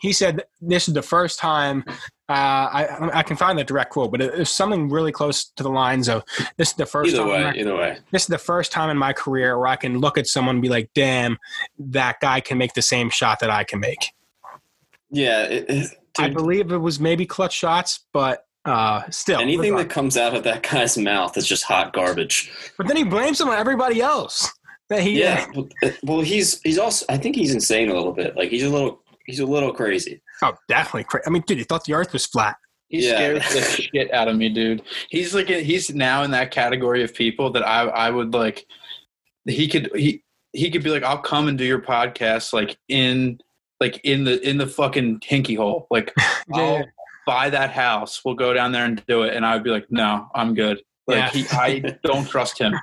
he said this is the first time uh, I I can find the direct quote, but it, it's something really close to the lines of this is the first Either time. in way, my- either way. this is the first time in my career where I can look at someone and be like, "Damn, that guy can make the same shot that I can make." Yeah, it, it- I believe it was maybe clutch shots, but uh, still, anything that comes out of that guy's mouth is just hot garbage. But then he blames him on everybody else. That he, Yeah, well, uh, well, he's he's also. I think he's insane a little bit. Like he's a little he's a little crazy. oh, definitely. crazy. I mean, dude, he thought the Earth was flat. He Yeah. scares the shit out of me, dude. He's like he's now in that category of people that I I would like. He could he he could be like, I'll come and do your podcast like in like in the in the fucking hinky hole. Like I'll buy that house. We'll go down there and do it. And I would be like, no, I'm good. Like Yeah. he, I don't trust him.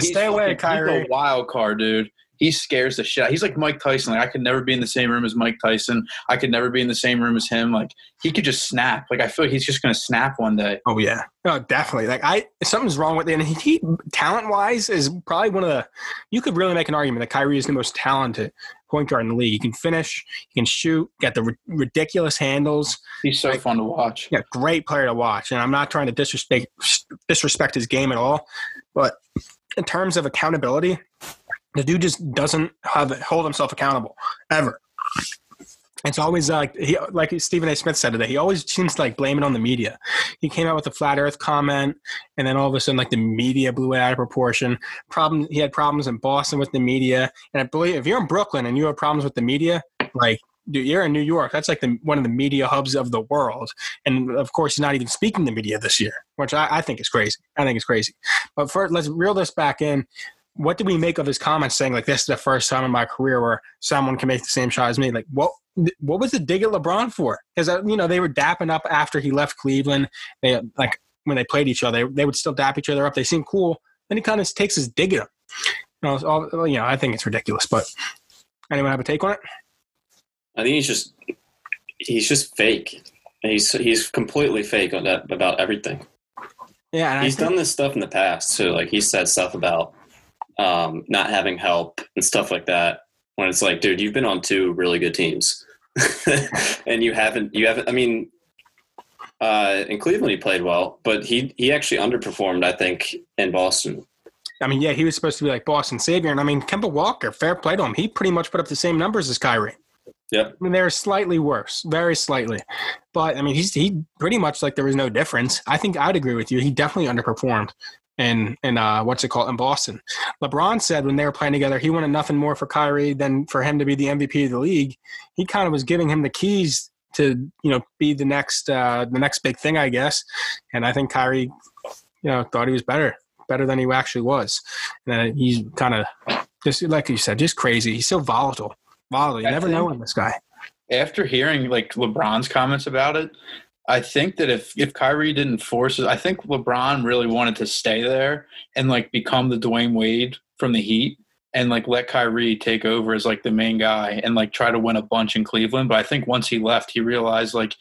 Stay away, Kyrie. He's a wild card, dude. He scares the shit. out- He's like Mike Tyson. Like I could never be in the same room as Mike Tyson. I could never be in the same room as him. Like he could just snap. Like I feel like he's just gonna snap one day. Oh yeah, no, definitely. Like I, something's wrong with it. And he, he talent wise, is probably one of the. You could really make an argument that Kyrie is the most talented point guard in the league. He can finish, he can shoot, got the ri- ridiculous handles. He's so fun to watch. Yeah, great player to watch. And I'm not trying to disrespect disrespect his game at all, but in terms of accountability, the dude just doesn't have hold himself accountable ever. It's always uh, like he, like Stephen A. Smith said today. He always seems to like blame it on the media. He came out with a flat Earth comment, and then all of a sudden, like the media blew it out of proportion. Problem. He had problems in Boston with the media, and I believe if you're in Brooklyn and you have problems with the media, like dude, you're in New York. That's like the one of the media hubs of the world. And of course, he's not even speaking to media this year, which I, I think is crazy. I think it's crazy. But first, let's reel this back in. What do we make of his comments saying like this is the first time in my career where someone can make the same shot as me? Like what? What was the dig at LeBron for? Because uh, you know they were dapping up after he left Cleveland. They like when they played each other, they would still dap each other up. They seemed cool. Then he kind of takes his dig at him. You know, all, you know, I think it's ridiculous. But anyone have a take on it? I think he's just he's just fake. He's he's completely fake on that about everything. Yeah, and He's think- done this stuff in the past too. Like he said stuff about um, not having help and stuff like that. When it's like, dude, you've been on two really good teams, and you haven't. You haven't. I mean, uh, in Cleveland he played well, but he he actually underperformed. I think in Boston. I mean, yeah, he was supposed to be like Boston savior, and I mean, Kemba Walker, fair play to him. He pretty much put up the same numbers as Kyrie. Yep. I mean, they're slightly worse, very slightly, but I mean, he's he pretty much like there was no difference. I think I'd agree with you. He definitely underperformed in in uh, what's it called in Boston. LeBron said when they were playing together, he wanted nothing more for Kyrie than for him to be the MVP of the league. He kind of was giving him the keys to you know be the next uh, the next big thing, I guess. And I think Kyrie, you know, thought he was better, better than he actually was. And he's kind of just like you said, just crazy. He's so volatile, volatile. You I never know with this guy. After hearing like LeBron's comments about it, I think that if if Kyrie didn't force it, I think LeBron really wanted to stay there and like become the Dwyane Wade from the Heat and like let Kyrie take over as like the main guy and like try to win a bunch in Cleveland. But I think once he left, he realized like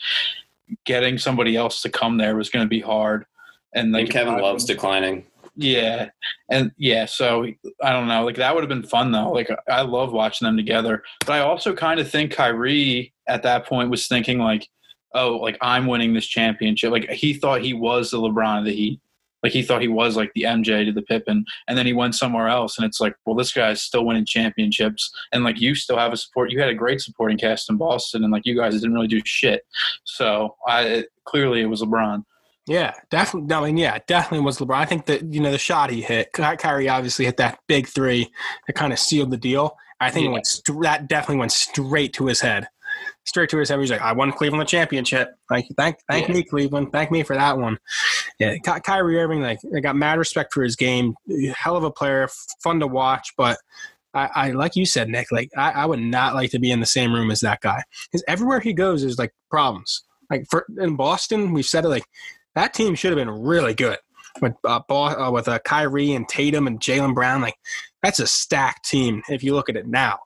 getting somebody else to come there was going to be hard. And like And Kevin I- Love's declining. Yeah. And yeah, so I don't know. Like that would have been fun though. Like I love watching them together. But I also kind of think Kyrie at that point was thinking like, oh, like I'm winning this championship. Like he thought he was the LeBron of the Heat. Like he thought he was like the MJ to the Pippen, and then he went somewhere else, and it's like, well, this guy's still winning championships, and like you still have a support. You had a great supporting cast in Boston, and like you guys didn't really do shit. So I it, clearly it was LeBron. Yeah, definitely. I mean, yeah, definitely was LeBron. I think that you know the shot he hit, Ky- Kyrie obviously hit that big three that kind of sealed the deal. I think it Yeah. went st- that definitely went straight to his head, straight to his head. He's like, "I won Cleveland the championship. Like, thank, thank Yeah. me, Cleveland. Thank me for that one." Yeah, Ky- Kyrie Irving, like I got mad respect for his game. Hell of a player, fun to watch. But I, I like you said, Nick, like I, I would not like to be in the same room as that guy because everywhere he goes, there's like problems. Like for in Boston, we've said it like that team should have been really good with uh, Bo- uh, with uh, Kyrie and Tatum and Jaylen Brown. Like that's a stacked team if you look at it now.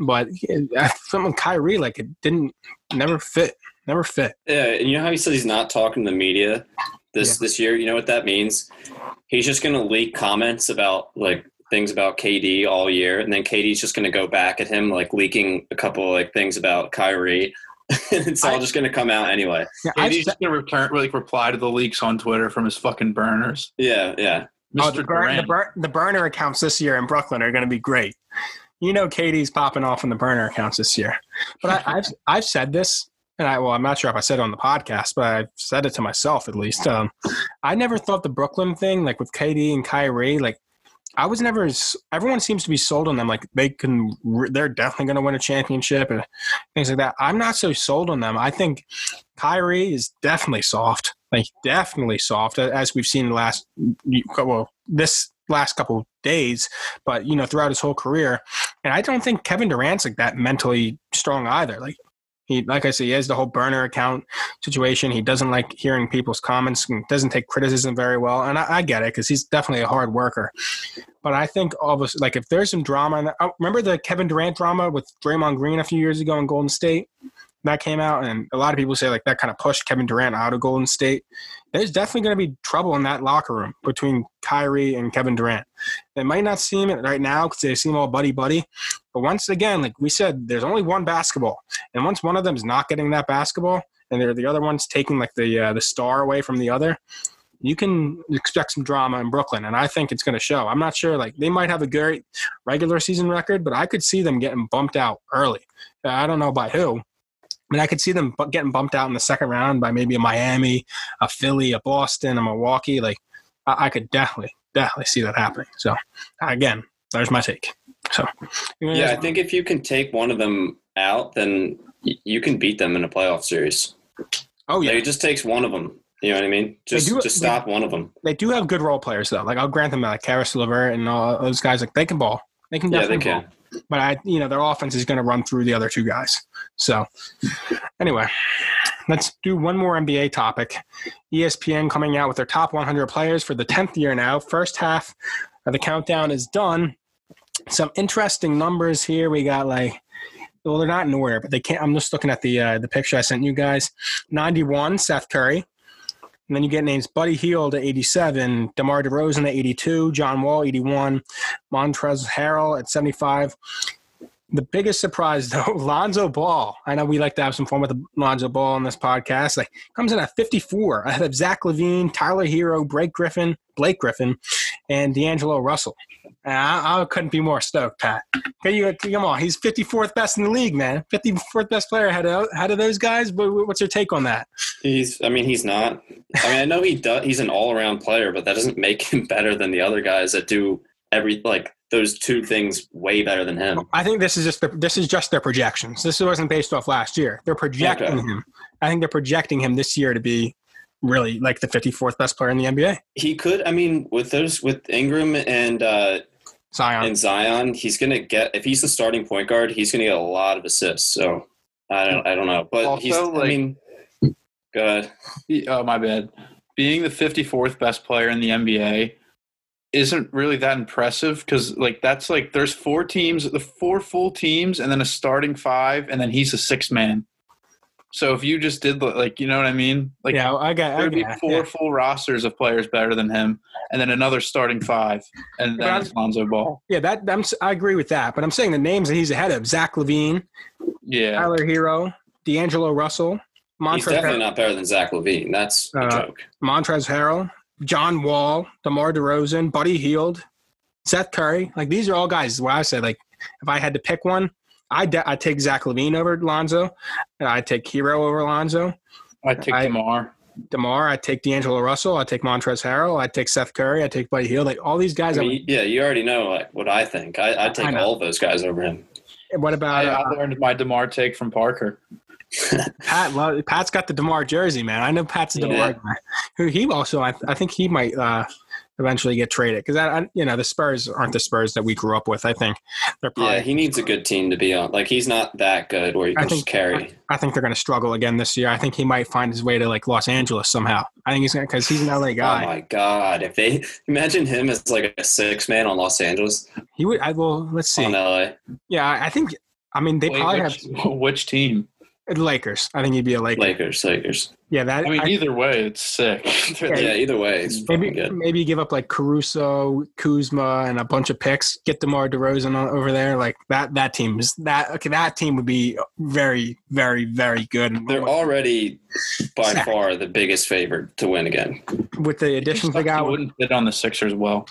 But uh, something with Kyrie, like it didn't never fit, never fit. Yeah, and you know how he says he's not talking to the media this this year. You know what that means? He's just going to leak comments about like things about KD all year, and then KD's just going to go back at him like leaking a couple like things about Kyrie. it's all I- just going to come out anyway. Yeah, And I've he's said- just gonna return, like, reply to the leaks on Twitter from his fucking burners. Yeah, yeah. Oh, Mr. the, burn, the, Durant. burn, the burner accounts this year in Brooklyn are going to be great. You know, KD's popping off on the burner accounts this year. But I, I've I've said this, and I well, I'm not sure if I said it on the podcast, but I've said it to myself at least. Um, I never thought the Brooklyn thing, like with Katie and Kyrie, like I was never. as- Everyone seems to be sold on them, like they can. They're definitely going to win a championship and things like that. I'm not so sold on them. I think Kyrie is definitely soft, like definitely soft, as we've seen the last well this last couple days, but you know throughout his whole career. And I don't think Kevin Durant's like that mentally strong either. Like he, like I said, he has the whole burner account situation. He doesn't like hearing people's comments and doesn't take criticism very well. And I, I get it because he's definitely a hard worker. But I think all of us, like if there's some drama, oh, remember the Kevin Durant drama with Draymond Green a few years ago in Golden State? That came out, and a lot of people say like that kind of pushed Kevin Durant out of Golden State. There's definitely going to be trouble in that locker room between Kyrie and Kevin Durant. They might not seem it right now because they seem all buddy buddy, but once again, like we said, there's only one basketball, and once one of them is not getting that basketball, and they're the other one's taking like the uh, the star away from the other, you can expect some drama in Brooklyn, and I think it's going to show. I'm not sure, like they might have a great regular season record, but I could see them getting bumped out early. I don't know by who. I mean, I could see them getting bumped out in the second round by maybe a Miami, a Philly, a Boston, a Milwaukee. Like, I, I could definitely, definitely see that happening. So, again, there's my take. So, Yeah, I think if you can take one of them out, then y- you can beat them in a playoff series. oh yeah, Like, it just takes one of them. You know what I mean? Just do- just stop one of them. they do have good role players though. Like I'll grant them like Caris LeVert and all those guys. Like they can ball. They can Yeah, they ball. But I, you know, their offense is going to run through the other two guys. So, anyway, let's do one more NBA topic. ESPN coming out with their top 100 players for the 10th year now. First half of the countdown is done. Some interesting numbers here. We got like, well, they're not in order, but they can't. I'm just looking at the uh, the picture I sent you guys. 91, Seth Curry. And then you get names Buddy Hield at 87, DeMar DeRozan at 82, John Wall 81, Montrezl Harrell at 75. The biggest surprise, though, Lonzo Ball. I know we like to have some fun with Lonzo Ball on this podcast. Like comes in at 54. I have Zach LaVine, Tyler Herro, Blake Griffin, Blake Griffin, and D'Angelo Russell. And I, I couldn't be more stoked, Pat. Can you come on? He's 54th best in the league, man. 54th best player ahead of, ahead of those guys. What's your take on that? He's. I mean, he's not. I mean, I know he does. He's an all-around player, but that doesn't make him better than the other guys that do every like those two things way better than him. I think this is just the, this is just their projections. This wasn't based off last year. They're projecting Okay. him. I think they're projecting him this year to be really like the 54th best player in the NBA. He could. I mean, with those with Ingram and uh, Zion. and Zion, he's gonna get if he's the starting point guard, he's gonna get a lot of assists. So I don't. I don't know, but Also, he's. I mean, go ahead. Oh, my bad. Being the 54th best player in the NBA isn't really that impressive because, like, that's like there's four teams, the four full teams, and then a starting five, and then he's a six man. So if you just did, like, you know what I mean? Like, yeah, I got. There'd be got four yeah. full rosters of players better than him, and then another starting five, and but then I'm- it's Lonzo Ball. yeah, that I'm, s- I agree with that. But I'm saying the names that he's ahead of: Zach LaVine, Yeah. Tyler Herro, D'Angelo Russell, He's Montrezl, definitely not better than Zach LaVine. That's a Uh, joke. Montrezl Harrell, John Wall, DeMar DeRozan, Buddy Hield, Seth Curry. Like these are all guys. Where I said like if I had to pick one, I de- I take Zach LaVine over Lonzo, I take Herro over Lonzo. I take I- Demar. Demar, I take D'Angelo Russell, I take Montrezl Harrell, I take Seth Curry, I take Buddy Hield. Like all these guys. I I mean, yeah, you already know like what I think. I, I take all of those guys over him. And what about? I, Uh, I learned my Demar take from Parker. Pat, Pat's got the Demar jersey, man. I know Pat's a Yeah. Demar guy. Who he also, I, I think he might uh, eventually get traded because I, I, you know, the Spurs aren't the Spurs that we grew up with. I think they're probably. Yeah, he needs a good team to be on. Like he's not that good where you I can think- just carry. I think they're going to struggle again this year. I think he might find his way to like Los Angeles somehow. I think he's going to because he's an LA oh guy. Oh my god! If they imagine him as like a six man on Los Angeles he would. I will. Let's see. on LA. Yeah, I I think. I mean, they Wait, probably which, have which team? The Lakers. I think he'd be a Laker. Lakers, Lakers. Yeah, that. I mean, I- either way, it's sick. Yeah, Yeah, either way, it's fucking Maybe good. maybe give up like Caruso, Kuzma, and a bunch of picks. Get Demar Derozan on, over there. Like that. That team is that. Okay, that team would be very, very, very good. And They're already by Sack. far the biggest favorite to win again. with the additions they he got. wouldn't fit on the Sixers well.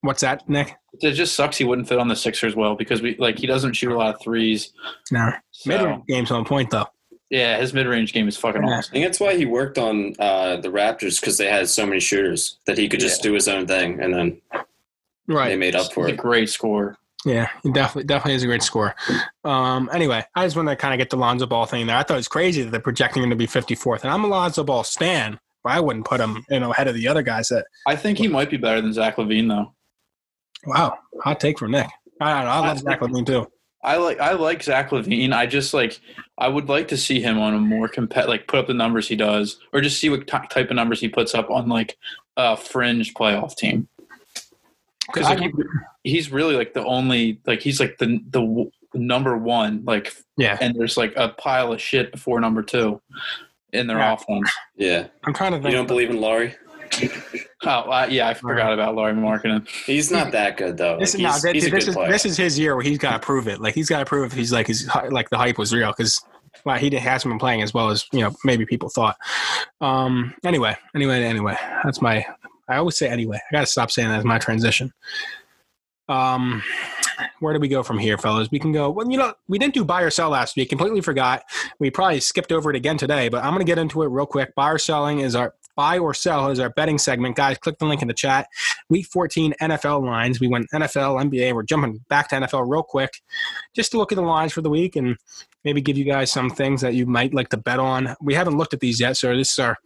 What's that, Nick? It just sucks he wouldn't fit on the Sixers well because we like he doesn't shoot a lot of threes. No, So, mid range game's on point though. yeah, his mid range game is fucking Yeah. awesome. I think that's why he worked on uh, the Raptors because they had so many shooters that he could just do his own thing, and then right. they made up for He's a it. great score. Yeah, he definitely definitely is a great score. Um, anyway, I just want to kind of get the Lonzo Ball thing there. I thought it was crazy that they're projecting him to be 54th, and I'm a Lonzo Ball stan, but I wouldn't put him you know ahead of the other guys. That I think he might be better than Zach LaVine though. wow, hot take from Nick. I don't know. I love Zach LaVine too. I like I like Zach LaVine. I just like I would like to see him on a more compet like put up the numbers he does, or just see what t- type of numbers he puts up on like a fringe playoff team. Because like, he, he's really like the only like he's like the the number one like, Yeah, and there's like a pile of shit before number two in their Yeah. offense. Yeah, I'm trying to you don't believe in Lauri? Oh uh, yeah, I forgot about Lauri Markkanen. He's not that good though. Like, This, he's, no, th- he's a this good is this is his year where he's got to prove it. Like he's got to prove if he's like his like the hype was real because well, he didn't- hasn't been playing as well as you know maybe people thought. Um. Anyway, anyway, anyway. That's my. I always say anyway. I gotta stop saying that as my transition. Um, where do we go from here, fellas? We can go. Well, you know, we didn't do buy or sell last week. Completely forgot. We probably skipped over it again today, but I'm gonna get into it real quick. Buy or selling is our buy or sell is our betting segment, guys. Click the link in the chat. Week 14 NFL lines. We went NFL, NBA. We're jumping back to NFL real quick, just to look at the lines for the week and maybe give you guys some things that you might like to bet on. We haven't looked at these yet, so this is our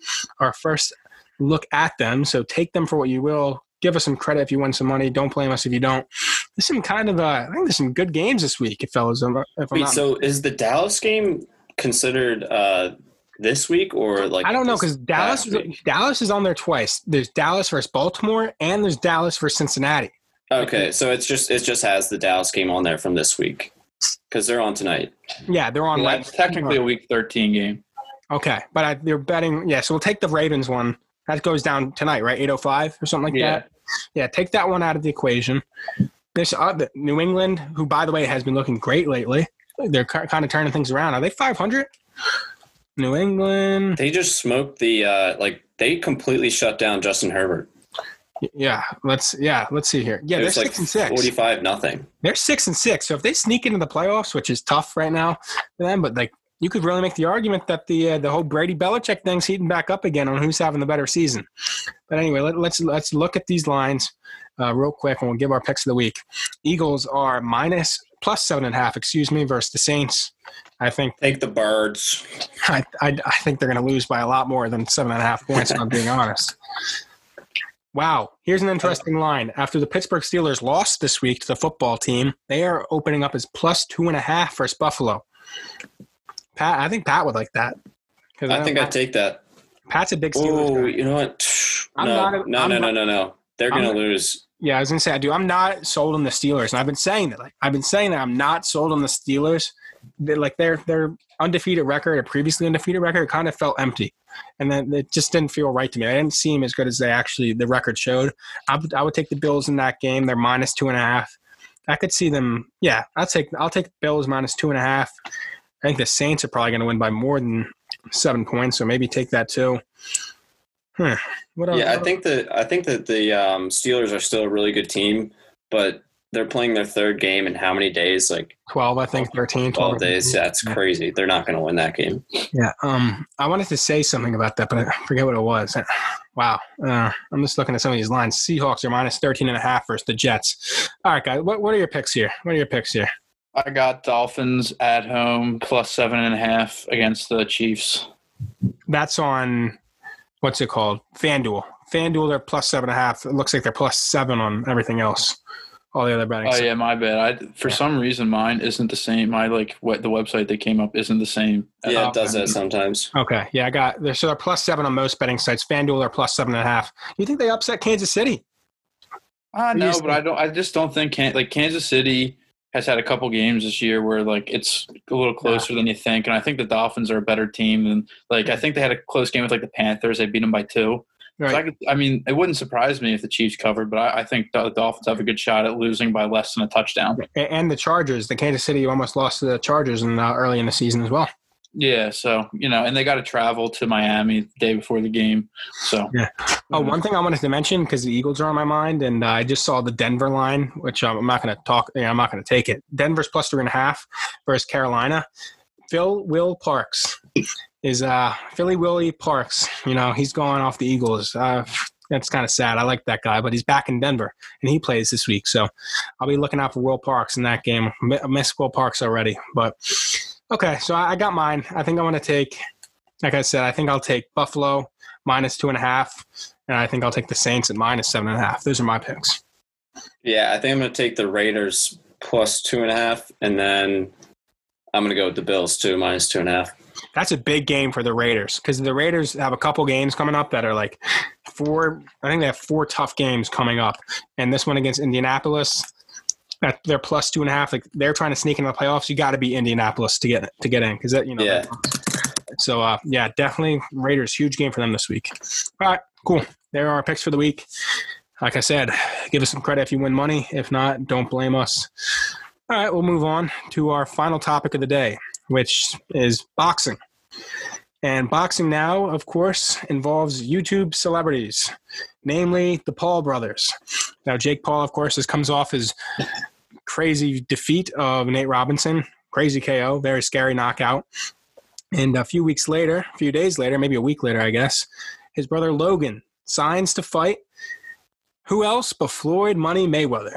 our first look at them. So take them for what you will. Give us some credit if you win some money. Don't blame us if you don't. There's some kind of uh, I think there's some good games this week, if fellas. If I'm Wait, not, so is the Dallas game considered uh, this week or like? I don't know because Dallas week? Dallas is on there twice. There's Dallas versus Baltimore and there's Dallas versus Cincinnati. Okay, so it's just it just has the Dallas game on there from this week because they're on tonight. Yeah, they're on. Yeah, right- it's technically a week 13 game. Okay, but I, they're betting. Yeah, so we'll take the Ravens one. That goes down tonight, right? Eight oh five or something like Yeah. that. Yeah, take that one out of the equation. This uh, New England, who by the way has been looking great lately, they're kind of turning things around. Are they five hundred? New England. They just smoked the uh, like they completely shut down Justin Herbert. Yeah, let's yeah, let's see here. Yeah, it they're like six and six. forty-five nothing. They're six and six. So if they sneak into the playoffs, which is tough right now for them, but like you could really make the argument that the uh, the whole Brady Belichick thing's heating back up again on who's having the better season. But anyway, let, let's let's look at these lines uh, real quick, and we'll give our picks of the week. Eagles are minus plus seven and a half, excuse me, versus the Saints. I think Take the birds. I, I, I think they're going to lose by a lot more than seven and a half points. if I'm being honest. Wow, here's an interesting line. After the Pittsburgh Steelers lost this week to the football team, they are opening up as plus two and a half versus Buffalo. Pat, I think Pat would like that. I think know I'd take that. Pat's a big Steelers. Oh, you know what? I'm No, not a- no, I'm no, not- no, no, no. They're gonna lose. Yeah, I was gonna say I do. I'm not sold on the Steelers, and I've been saying that. Like I've been saying that I'm not sold on the Steelers. They're like their their undefeated record, a previously undefeated record, kind of felt empty, and then it just didn't feel right to me. I didn't seem as good as they actually the record showed. I would I would take the Bills in that game. They're minus two and a half. I could see them. Yeah, I'll take I'll take Bills minus two and a half. I think the Saints are probably going to win by more than seven points, so maybe take that too. Hmm. What else? Yeah, I think that I think that the um, Steelers are still a really good team, but they're playing their third game in how many days? Like 12, I think, 13, 12. twelve days. That's crazy. They're not going to win that game. Yeah. Um, I wanted to say something about that, but I forget what it was. Wow. Uh, I'm just looking at some of these lines. Seahawks are minus 13 and a half versus the Jets. All right, guys. What, what are your picks here? What are your picks here? I got Dolphins at home plus seven and a half against the Chiefs. That's on what's it called? FanDuel. FanDuel, they're plus seven and a half. It looks like they're plus seven on everything else. All the other betting. Oh sites. yeah, my bad. I for Yeah. some reason mine isn't the same. My like what the website that came up isn't the same. Yeah, it oh, does that sometimes. Okay. Yeah, I got they're so they're plus seven on most betting sites. FanDuel are plus seven and a half. You think they upset Kansas City? I do you know, think? but I don't. I just don't think Can, like Kansas City has had a couple games this year where like it's a little closer than you think, and I think the Dolphins are a better team than like I think they had a close game with like the Panthers. They beat them by two. So I, could, I mean, it wouldn't surprise me if the Chiefs covered, but I, I think the Dolphins have a good shot at losing by less than a touchdown. And the Chargers, the Kansas City almost lost to the Chargers in uh, early in the season as well. Yeah, so you know, and they got to travel to Miami the day before the game. So Oh, one thing I wanted to mention because the Eagles are on my mind, and uh, I just saw the Denver line, which um, I'm not going to talk. You know, I'm not going to take it. Denver's plus three and a half versus Carolina. Phil Will Parks is uh, Philly Willie Parks. You know, he's going off the Eagles. Uh, that's kind of sad. I like that guy, but he's back in Denver and he plays this week, so I'll be looking out for Will Parks in that game. I miss Will Parks already, but okay. So I got mine. I think I want to take. Like I said, I think I'll take Buffalo minus two and a half and I think I'll take the Saints at minus seven and a half. Those are my picks. Yeah, I think I'm going to take the Raiders plus two and a half, and then I'm going to go with the Bills too, minus two and a half. That's a big game for the Raiders because the Raiders have a couple games coming up that are like four. I think they have four tough games coming up, and this one against Indianapolis. At they're plus two and a half. Like they're trying to sneak into the playoffs. You got to be Indianapolis to get to get in because that you know. Yeah. So uh, yeah, definitely Raiders huge game for them this week. All right, cool. There are our picks for the week. Like I said, give us some credit if you win money. If not, don't blame us. All right, we'll move on to our final topic of the day, which is boxing. And boxing now, of course, involves YouTube celebrities, namely the Paul brothers. Now, Jake Paul, of course, comes off his crazy defeat of Nate Robinson, crazy KO, very scary knockout. And a few weeks later, a few days later, maybe a week later, I guess, his brother Logan signs to fight. Who else but Floyd Money Mayweather?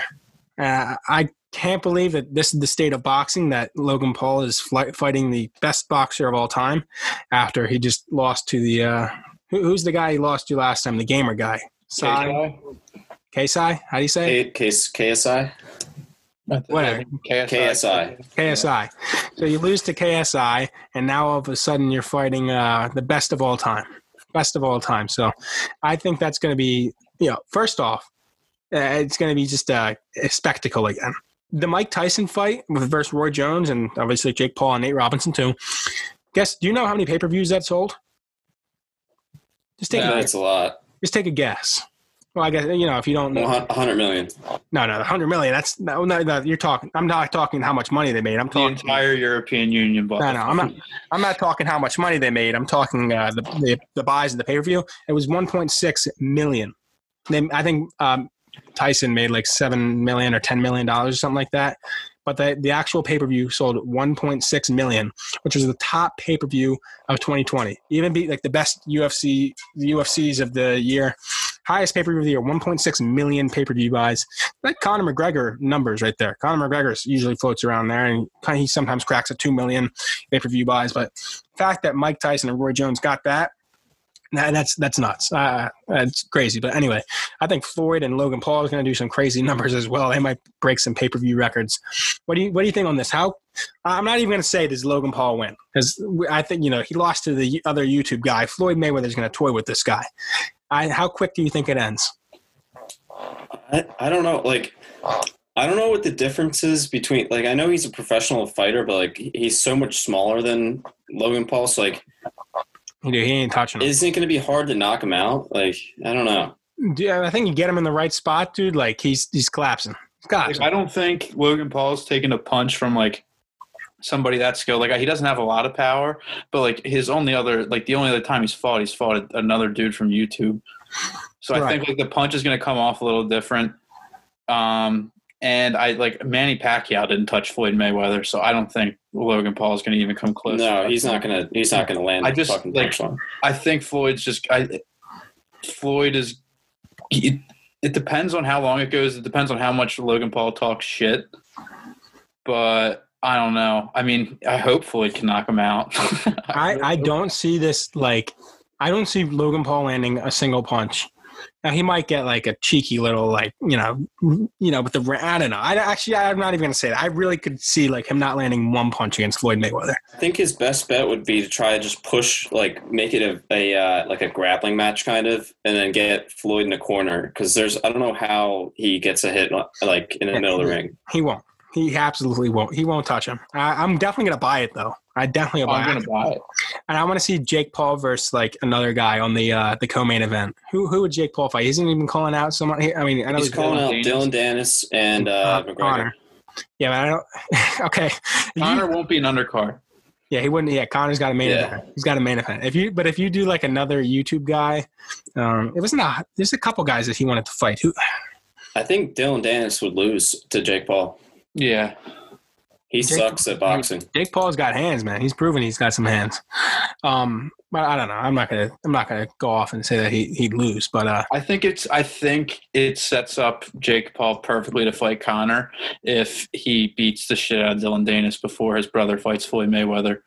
Uh, I can't believe that this is the state of boxing that Logan Paul is fighting the best boxer of all time after he just lost to the uh, who, who's the guy he lost to last time? The gamer guy, Sai Kasai. How do you say it? K- Case KSI. Whatever. KSI. KSI. So you lose to KSI, and now all of a sudden you're fighting uh, the best of all time, best of all time. So I think that's going to be, you know, first off, uh, it's going to be just a, a spectacle again. The Mike Tyson fight with versus Roy Jones, and obviously Jake Paul and Nate Robinson too. Guess, do you know how many pay per views that sold? Just take Yeah, a, that's a lot. just take a guess. Well, I guess you know if you don't know. Well, a hundred million. No, no, the hundred million. That's no, no, no. You're talking. I'm not talking how much money they made. I'm talking The talking. entire European Union. But No, no, I'm not. I'm not talking how much money they made. I'm talking uh, the, the the buys of the pay per view. It was 1.6 million. Then I think um, Tyson made like seven million or 10 million dollars or something like that. But the the actual pay per view sold 1.6 million, which was the top pay per view of 2020. Even beat like the best UFC the UFCs of the year. Highest pay per view of the year, 1.6 million pay per view buys. Like Conor McGregor numbers right there. Conor McGregor usually floats around there, and he sometimes cracks a two million pay per view buys. But the fact that Mike Tyson and Roy Jones got that, nah, that's that's nuts. Uh, it's crazy. But anyway, I think Floyd and Logan Paul is going to do some crazy numbers as well. They might break some pay per view records. What do you What do you think on this? How I'm not even going to say does Logan Paul win because I think you know he lost to the other YouTube guy. Floyd Mayweather is going to toy with this guy. I, how quick do you think it ends? I, I don't know. Like, I don't know what the difference is between. Like, I know he's a professional fighter, but like, he's so much smaller than Logan Paul. So like, You know, he ain't touching him. isn't it going to be hard to knock him out? Like, I don't know. Yeah, I think you get him in the right spot, dude. Like he's he's collapsing. He's Like. I don't think Logan Paul's taking a punch from like somebody that skilled. Like he doesn't have a lot of power, but like his only other like the only other time he's fought, he's fought another dude from YouTube. So I think like the punch is going to come off a little different. Um, and I like Manny Pacquiao didn't touch Floyd Mayweather, so I don't think Logan Paul is going to even come close. No, he's not gonna. He's not gonna land. I a just, fucking like- punch. I think Floyd's just I Floyd is it, it depends on how long it goes. It depends on how much Logan Paul talks shit. But I don't know. I mean, I hope Floyd can knock him out. I, I don't see this like I don't see Logan Paul landing a single punch. Now he might get like a cheeky little like you know you know with the I don't know. I actually I'm not even gonna say that. I really could see like him not landing one punch against Floyd Mayweather. I think his best bet would be to try to just push, like, make it a, a uh, like a grappling match kind of, and then get Floyd in the corner because there's I don't know how he gets a hit like in the middle of the ring. He won't. He absolutely won't. He won't touch him. I, I'm definitely gonna buy it though. I definitely will buy I'm gonna buy it. And I want to see Jake Paul versus like another guy on the uh, the co-main event. Who who would Jake Paul fight? He isn't even calling out someone. I mean, I know He's he's calling out Dillon Dillon Danis and uh, McGregor. Connor. Yeah, but I don't. okay. You- Connor won't be an undercard. yeah, he wouldn't. Yeah, Connor's got a main Yeah. event. He's got a main event. If you, but if you do like another YouTube guy, um, it wasn't a. There's a couple guys that he wanted to fight. Who? I think Dillon Danis would lose to Jake Paul. Yeah. He Jake- sucks at boxing. Jake Paul's got hands, man. He's proven he's got some hands. Um, but I don't know. I'm not gonna. I'm not gonna go off and say that he he'd lose. But uh, I think it's I think it sets up Jake Paul perfectly to fight Connor if he beats the shit out of Dillon Danis before his brother fights Floyd Mayweather.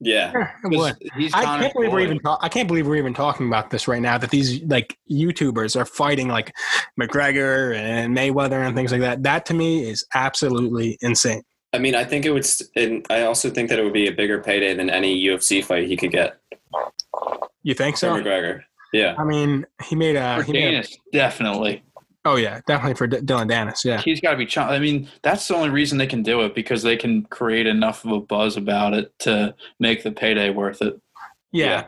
Yeah. it would. He's I can't believe we're even. Talk- I can't believe we're even talking about this right now. That these like YouTubers are fighting like McGregor and Mayweather and things like that. That to me is absolutely insane. I mean, I think it would, st- and I also think that it would be a bigger payday than any UFC fight he could get You think so? McGregor. Yeah. I mean, he made a. For He made a definitely. Oh yeah, definitely for D- Dillon Danis. Yeah. He's got to be. Ch- I mean, that's the only reason they can do it because they can create enough of a buzz about it to make the payday worth it. Yeah.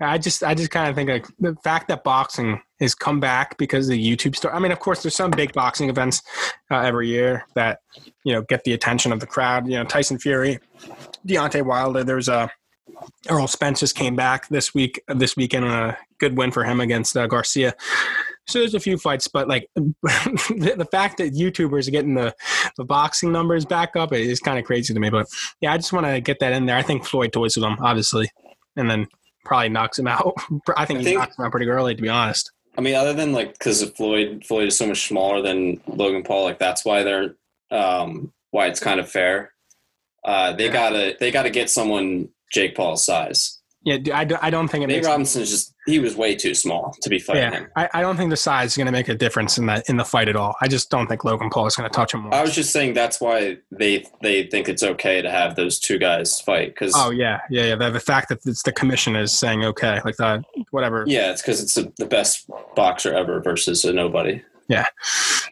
I just I just kind of think like the fact that boxing has come back because of the YouTube store. I mean, of course, there's some big boxing events uh, every year that you know get the attention of the crowd. You know, Tyson Fury, Deontay Wilder. There's a Errol Spence just came back this week. This weekend, a good win for him against uh, Garcia. So there's a few fights, but like the, the fact that YouTubers are getting the, the boxing numbers back up is kind of crazy to me. But yeah, I just want to get that in there. I think Floyd toys with him, obviously, and then probably knocks him out. I think I he think- knocks him out pretty early, to be honest. I mean, other than like because Floyd, Floyd is so much smaller than Logan Paul. Like that's why they're um, why it's kind of fair. Uh, they Yeah. gotta they gotta get someone Jake Paul's size. Yeah, I don't think it Nate makes. Robinson's just he was way too small to be fighting Yeah, him. I, I don't think the size is going to make a difference in that in the fight at all. I just don't think Logan Paul is going to touch him more. I was just saying that's why they they think it's okay to have those two guys fight because oh yeah, yeah, yeah. The, the fact that it's the commission is saying okay, like that whatever. yeah, it's because it's the, the best boxer ever versus a nobody.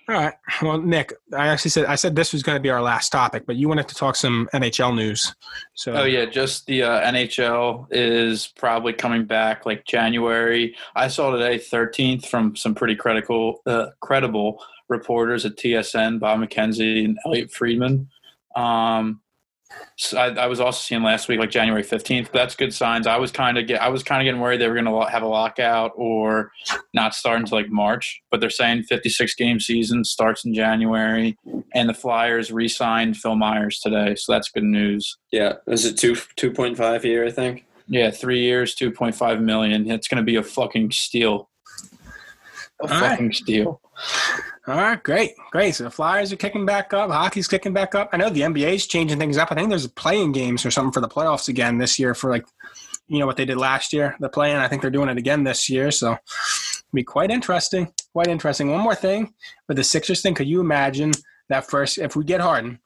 All right. Well, Nick, I actually said I said this was going to be our last topic, but you wanted to talk some NHL news. So Oh yeah, just the uh, NHL is probably coming back like January. I saw today 13th from some pretty critical, uh, credible reporters at TSN, Bob McKenzie and Elliotte Friedman. Um, so I, I was also seeing last week like January 15th. That's good signs. I was kind of get I was kind of getting worried they were going to have a lockout or not start until like March. But they're saying 56 game season starts in January, and the Flyers re-signed Phil Myers today, so that's good news. Yeah, is it two two point five a year? I think. Yeah, three years, two point five million. It's going to be a fucking steal. A All right. fucking steal. All right, great, great. So the Flyers are kicking back up. Hockey's kicking back up. I know the NBA's changing things up. I think there's playing games or something for the playoffs again this year for like, you know what they did last year, the play-in. I think they're doing it again this year. So be quite interesting. Quite interesting. One more thing with the Sixers thing. Could you imagine that first, if we get Harden,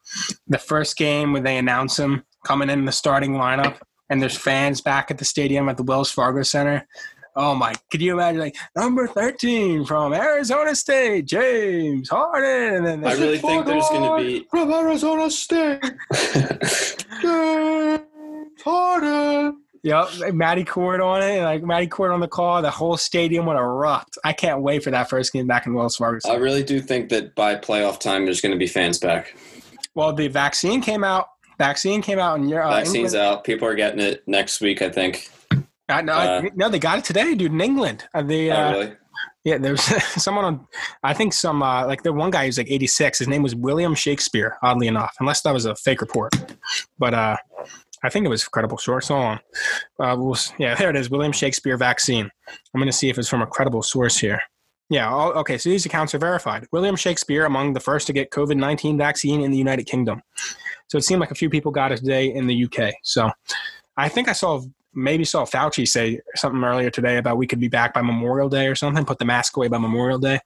the first game when they announce him coming in the starting lineup and there's fans back at the stadium at the Wells Fargo Center? Oh my! Could you imagine like number thirteen from Arizona State, James Harden, and then I really think there's going to be. from Arizona State. Harden. Yep, like Matty Cord on it, like Matty Cord on the call, the whole stadium would erupt. I can't wait for that first game back in Wells Fargo. I really do think that by playoff time, there's going to be fans back. well, the vaccine came out. Vaccine came out in your uh, Vaccines England. out. People are getting it next week. I think. No, uh, no, they got it today, dude. In England, uh, the oh, uh, really? yeah, there was someone on. I think some uh, like the one guy who's like 86. His name was William Shakespeare. Oddly enough, unless that was a fake report, but uh, I think it was credible source. Hold on. Uh, we'll, yeah, there it is. William Shakespeare vaccine. I'm going to see if it's from a credible source here. Yeah. All, okay. So these accounts are verified. William Shakespeare among the first to get COVID 19 vaccine in the United Kingdom. So it seemed like a few people got it today in the UK. So I think I saw maybe saw Fauci say something earlier today about we could be back by Memorial Day or something. Put the mask away by Memorial Day.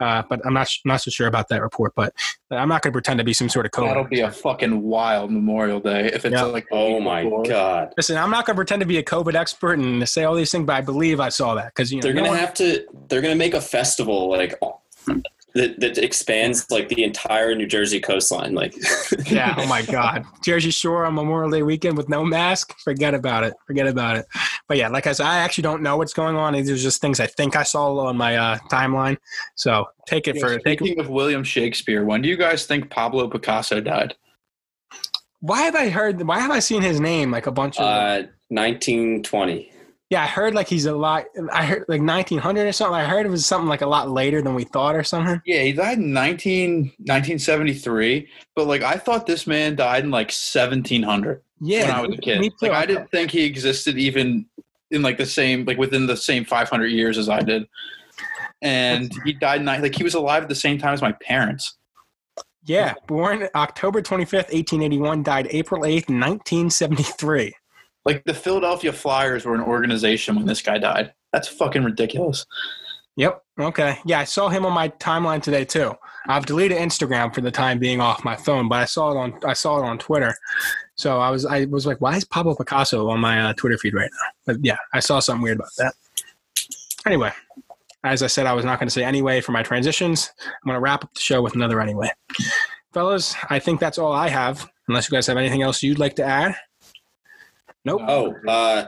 Uh, but I'm not not so sure about that report. But I'm not going to pretend to be some sort of COVID. That'll be a fucking wild Memorial Day if it's Yeah. like. Oh my before. god. Listen, I'm not going to pretend to be a COVID expert and say all these things, but I believe I saw that because you know They're gonna one- have to. They're gonna make a festival like that, that expands like the entire New Jersey coastline. Like, yeah. Oh my God, Jersey Shore on Memorial Day weekend with no mask. Forget about it. Forget about it. But yeah, like I said, I actually don't know what's going on. These are just things I think I saw on my uh, timeline. So take it Yeah, for take. Speaking of William Shakespeare, when do you guys think Pablo Picasso died? Why have I heard? Why have I seen his name like a bunch of? uh, 1920. Yeah, I heard like he's a lot. I heard like 1900 or something. I heard it was something like a lot later than we thought or something. Yeah, he died in 19, 1973, but like I thought this man died in like 1700 Yeah, when I was a kid. me too. Like I didn't think he existed even in like the same like within the same 500 years as I did. And he died in like he was alive at the same time as my parents. Yeah, born October 25th, 1881, died April 8th, 1973. Like the Philadelphia Flyers were an organization when this guy died. That's fucking ridiculous. Yep. Okay. Yeah, I saw him on my timeline today too. I've deleted Instagram for the time being off my phone, but I saw it on I saw it on Twitter. So I was I was like, why is Pablo Picasso on my uh, Twitter feed right now? But yeah, I saw something weird about that. Anyway, as I said, I was not going to say anyway for my transitions. I'm going to wrap up the show with another anyway. Fellas, I think that's all I have. Unless you guys have anything else you'd like to add. Nope. Oh, uh,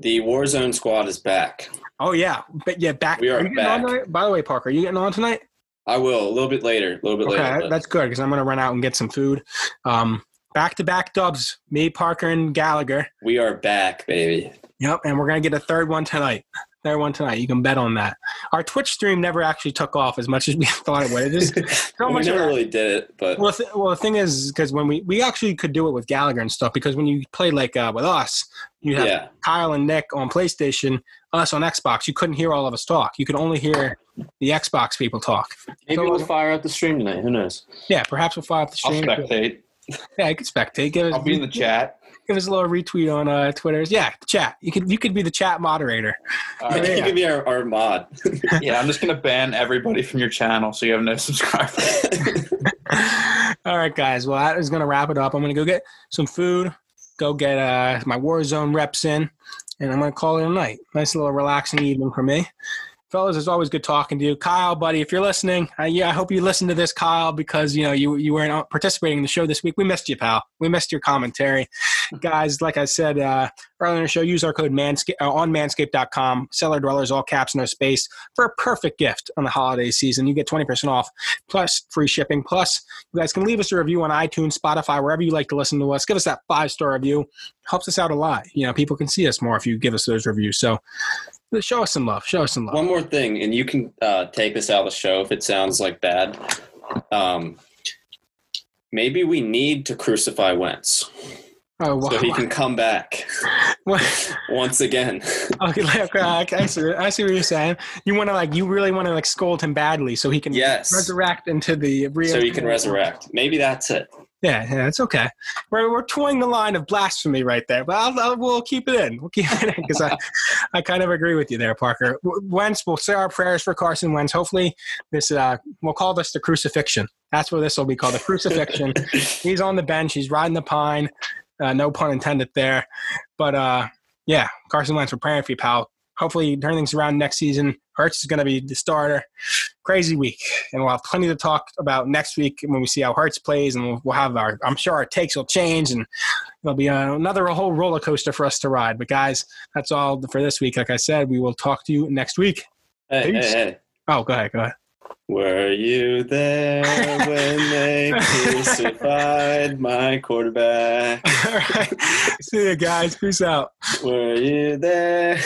the Warzone squad is back. Oh yeah, but yeah, back. We are you getting on back. By the way, Parker, are you getting on tonight? I will a little bit later. A little bit Okay, later. but- that's good because I'm gonna run out and get some food. Um, back to back dubs, me, Parker, and Gallagher. we are back, baby. Yep, and we're gonna get a third one tonight. Third one tonight. You can bet on that. Our Twitch stream never actually took off as much as we thought it would. It is so we much. never really did it, but Well, th- well, the thing is, because when we we actually could do it with Gallagher and stuff, because when you play like uh, with us, you have yeah, Kyle and Nick on PlayStation, us on Xbox. You couldn't hear all of us talk. You could only hear the Xbox people talk. maybe So- we'll fire up the stream tonight. Who knows? Yeah, perhaps we'll fire up the stream. I'll spectate. Yeah, you could spectate. Give us, I'll be in the chat. give us a little retweet on uh, Twitter. Yeah, the chat. You could you could be the chat moderator. All You right. yeah. can be our, our mod. Yeah, I'm just gonna ban everybody from your channel so you have no subscribers. All right, guys. Well, that is going to wrap it up. I'm going to go get some food, go get uh, my Warzone reps in, and I'm going to call it a night. Nice little relaxing evening for me. Fellas, it's always good talking to you. Kyle, buddy, if you're listening, uh, yeah, I hope you listen to this, Kyle, because you know you you weren't participating in the show this week. We missed you, pal. We missed your commentary, guys. Like I said uh, earlier in the show, use our code manscape uh, on manscaped.com. Seller dwellers, all caps, no space, for a perfect gift on the holiday season. You get 20% off plus free shipping. Plus, you guys can leave us a review on iTunes, Spotify, wherever you like to listen to us. Give us that five star review. Helps us out a lot. You know, people can see us more if you give us those reviews. So show us some love. Show us some love. One more thing, and you can uh, take this out of the show if it sounds like bad. Um, maybe we need to crucify Wentz Oh, wow. so he can come back once again. okay, like, uh, I, see, I see what you're saying. You want to like, you really want to like scold him badly so he can yes, resurrect into the real. so he can resurrect. Maybe that's it. Yeah, yeah, it's okay. We're we're toying the line of blasphemy right there, but I'll, I'll, we'll keep it in. We'll keep it in because I, I kind of agree with you there, Parker. Wentz, we'll say our prayers for Carson Wentz. Hopefully, this uh, we'll call this the crucifixion. That's what this will be called, the crucifixion. He's on the bench. He's riding the pine. Uh, no pun intended there. But uh, yeah, Carson Wentz, we're praying for you, pal. Hopefully, turn things around next season. Hurts is going to be the starter. Crazy week, and we'll have plenty to talk about next week when we see how Hurts plays, and we'll, have our. I'm sure our takes will change, and it'll be another whole roller coaster for us to ride. But guys, that's all for this week. Like I said, we will talk to you next week. Hey, hey, hey. Oh, go ahead, go ahead. Were you there when they crucified my quarterback? all right, see you guys. Peace out. Were you there?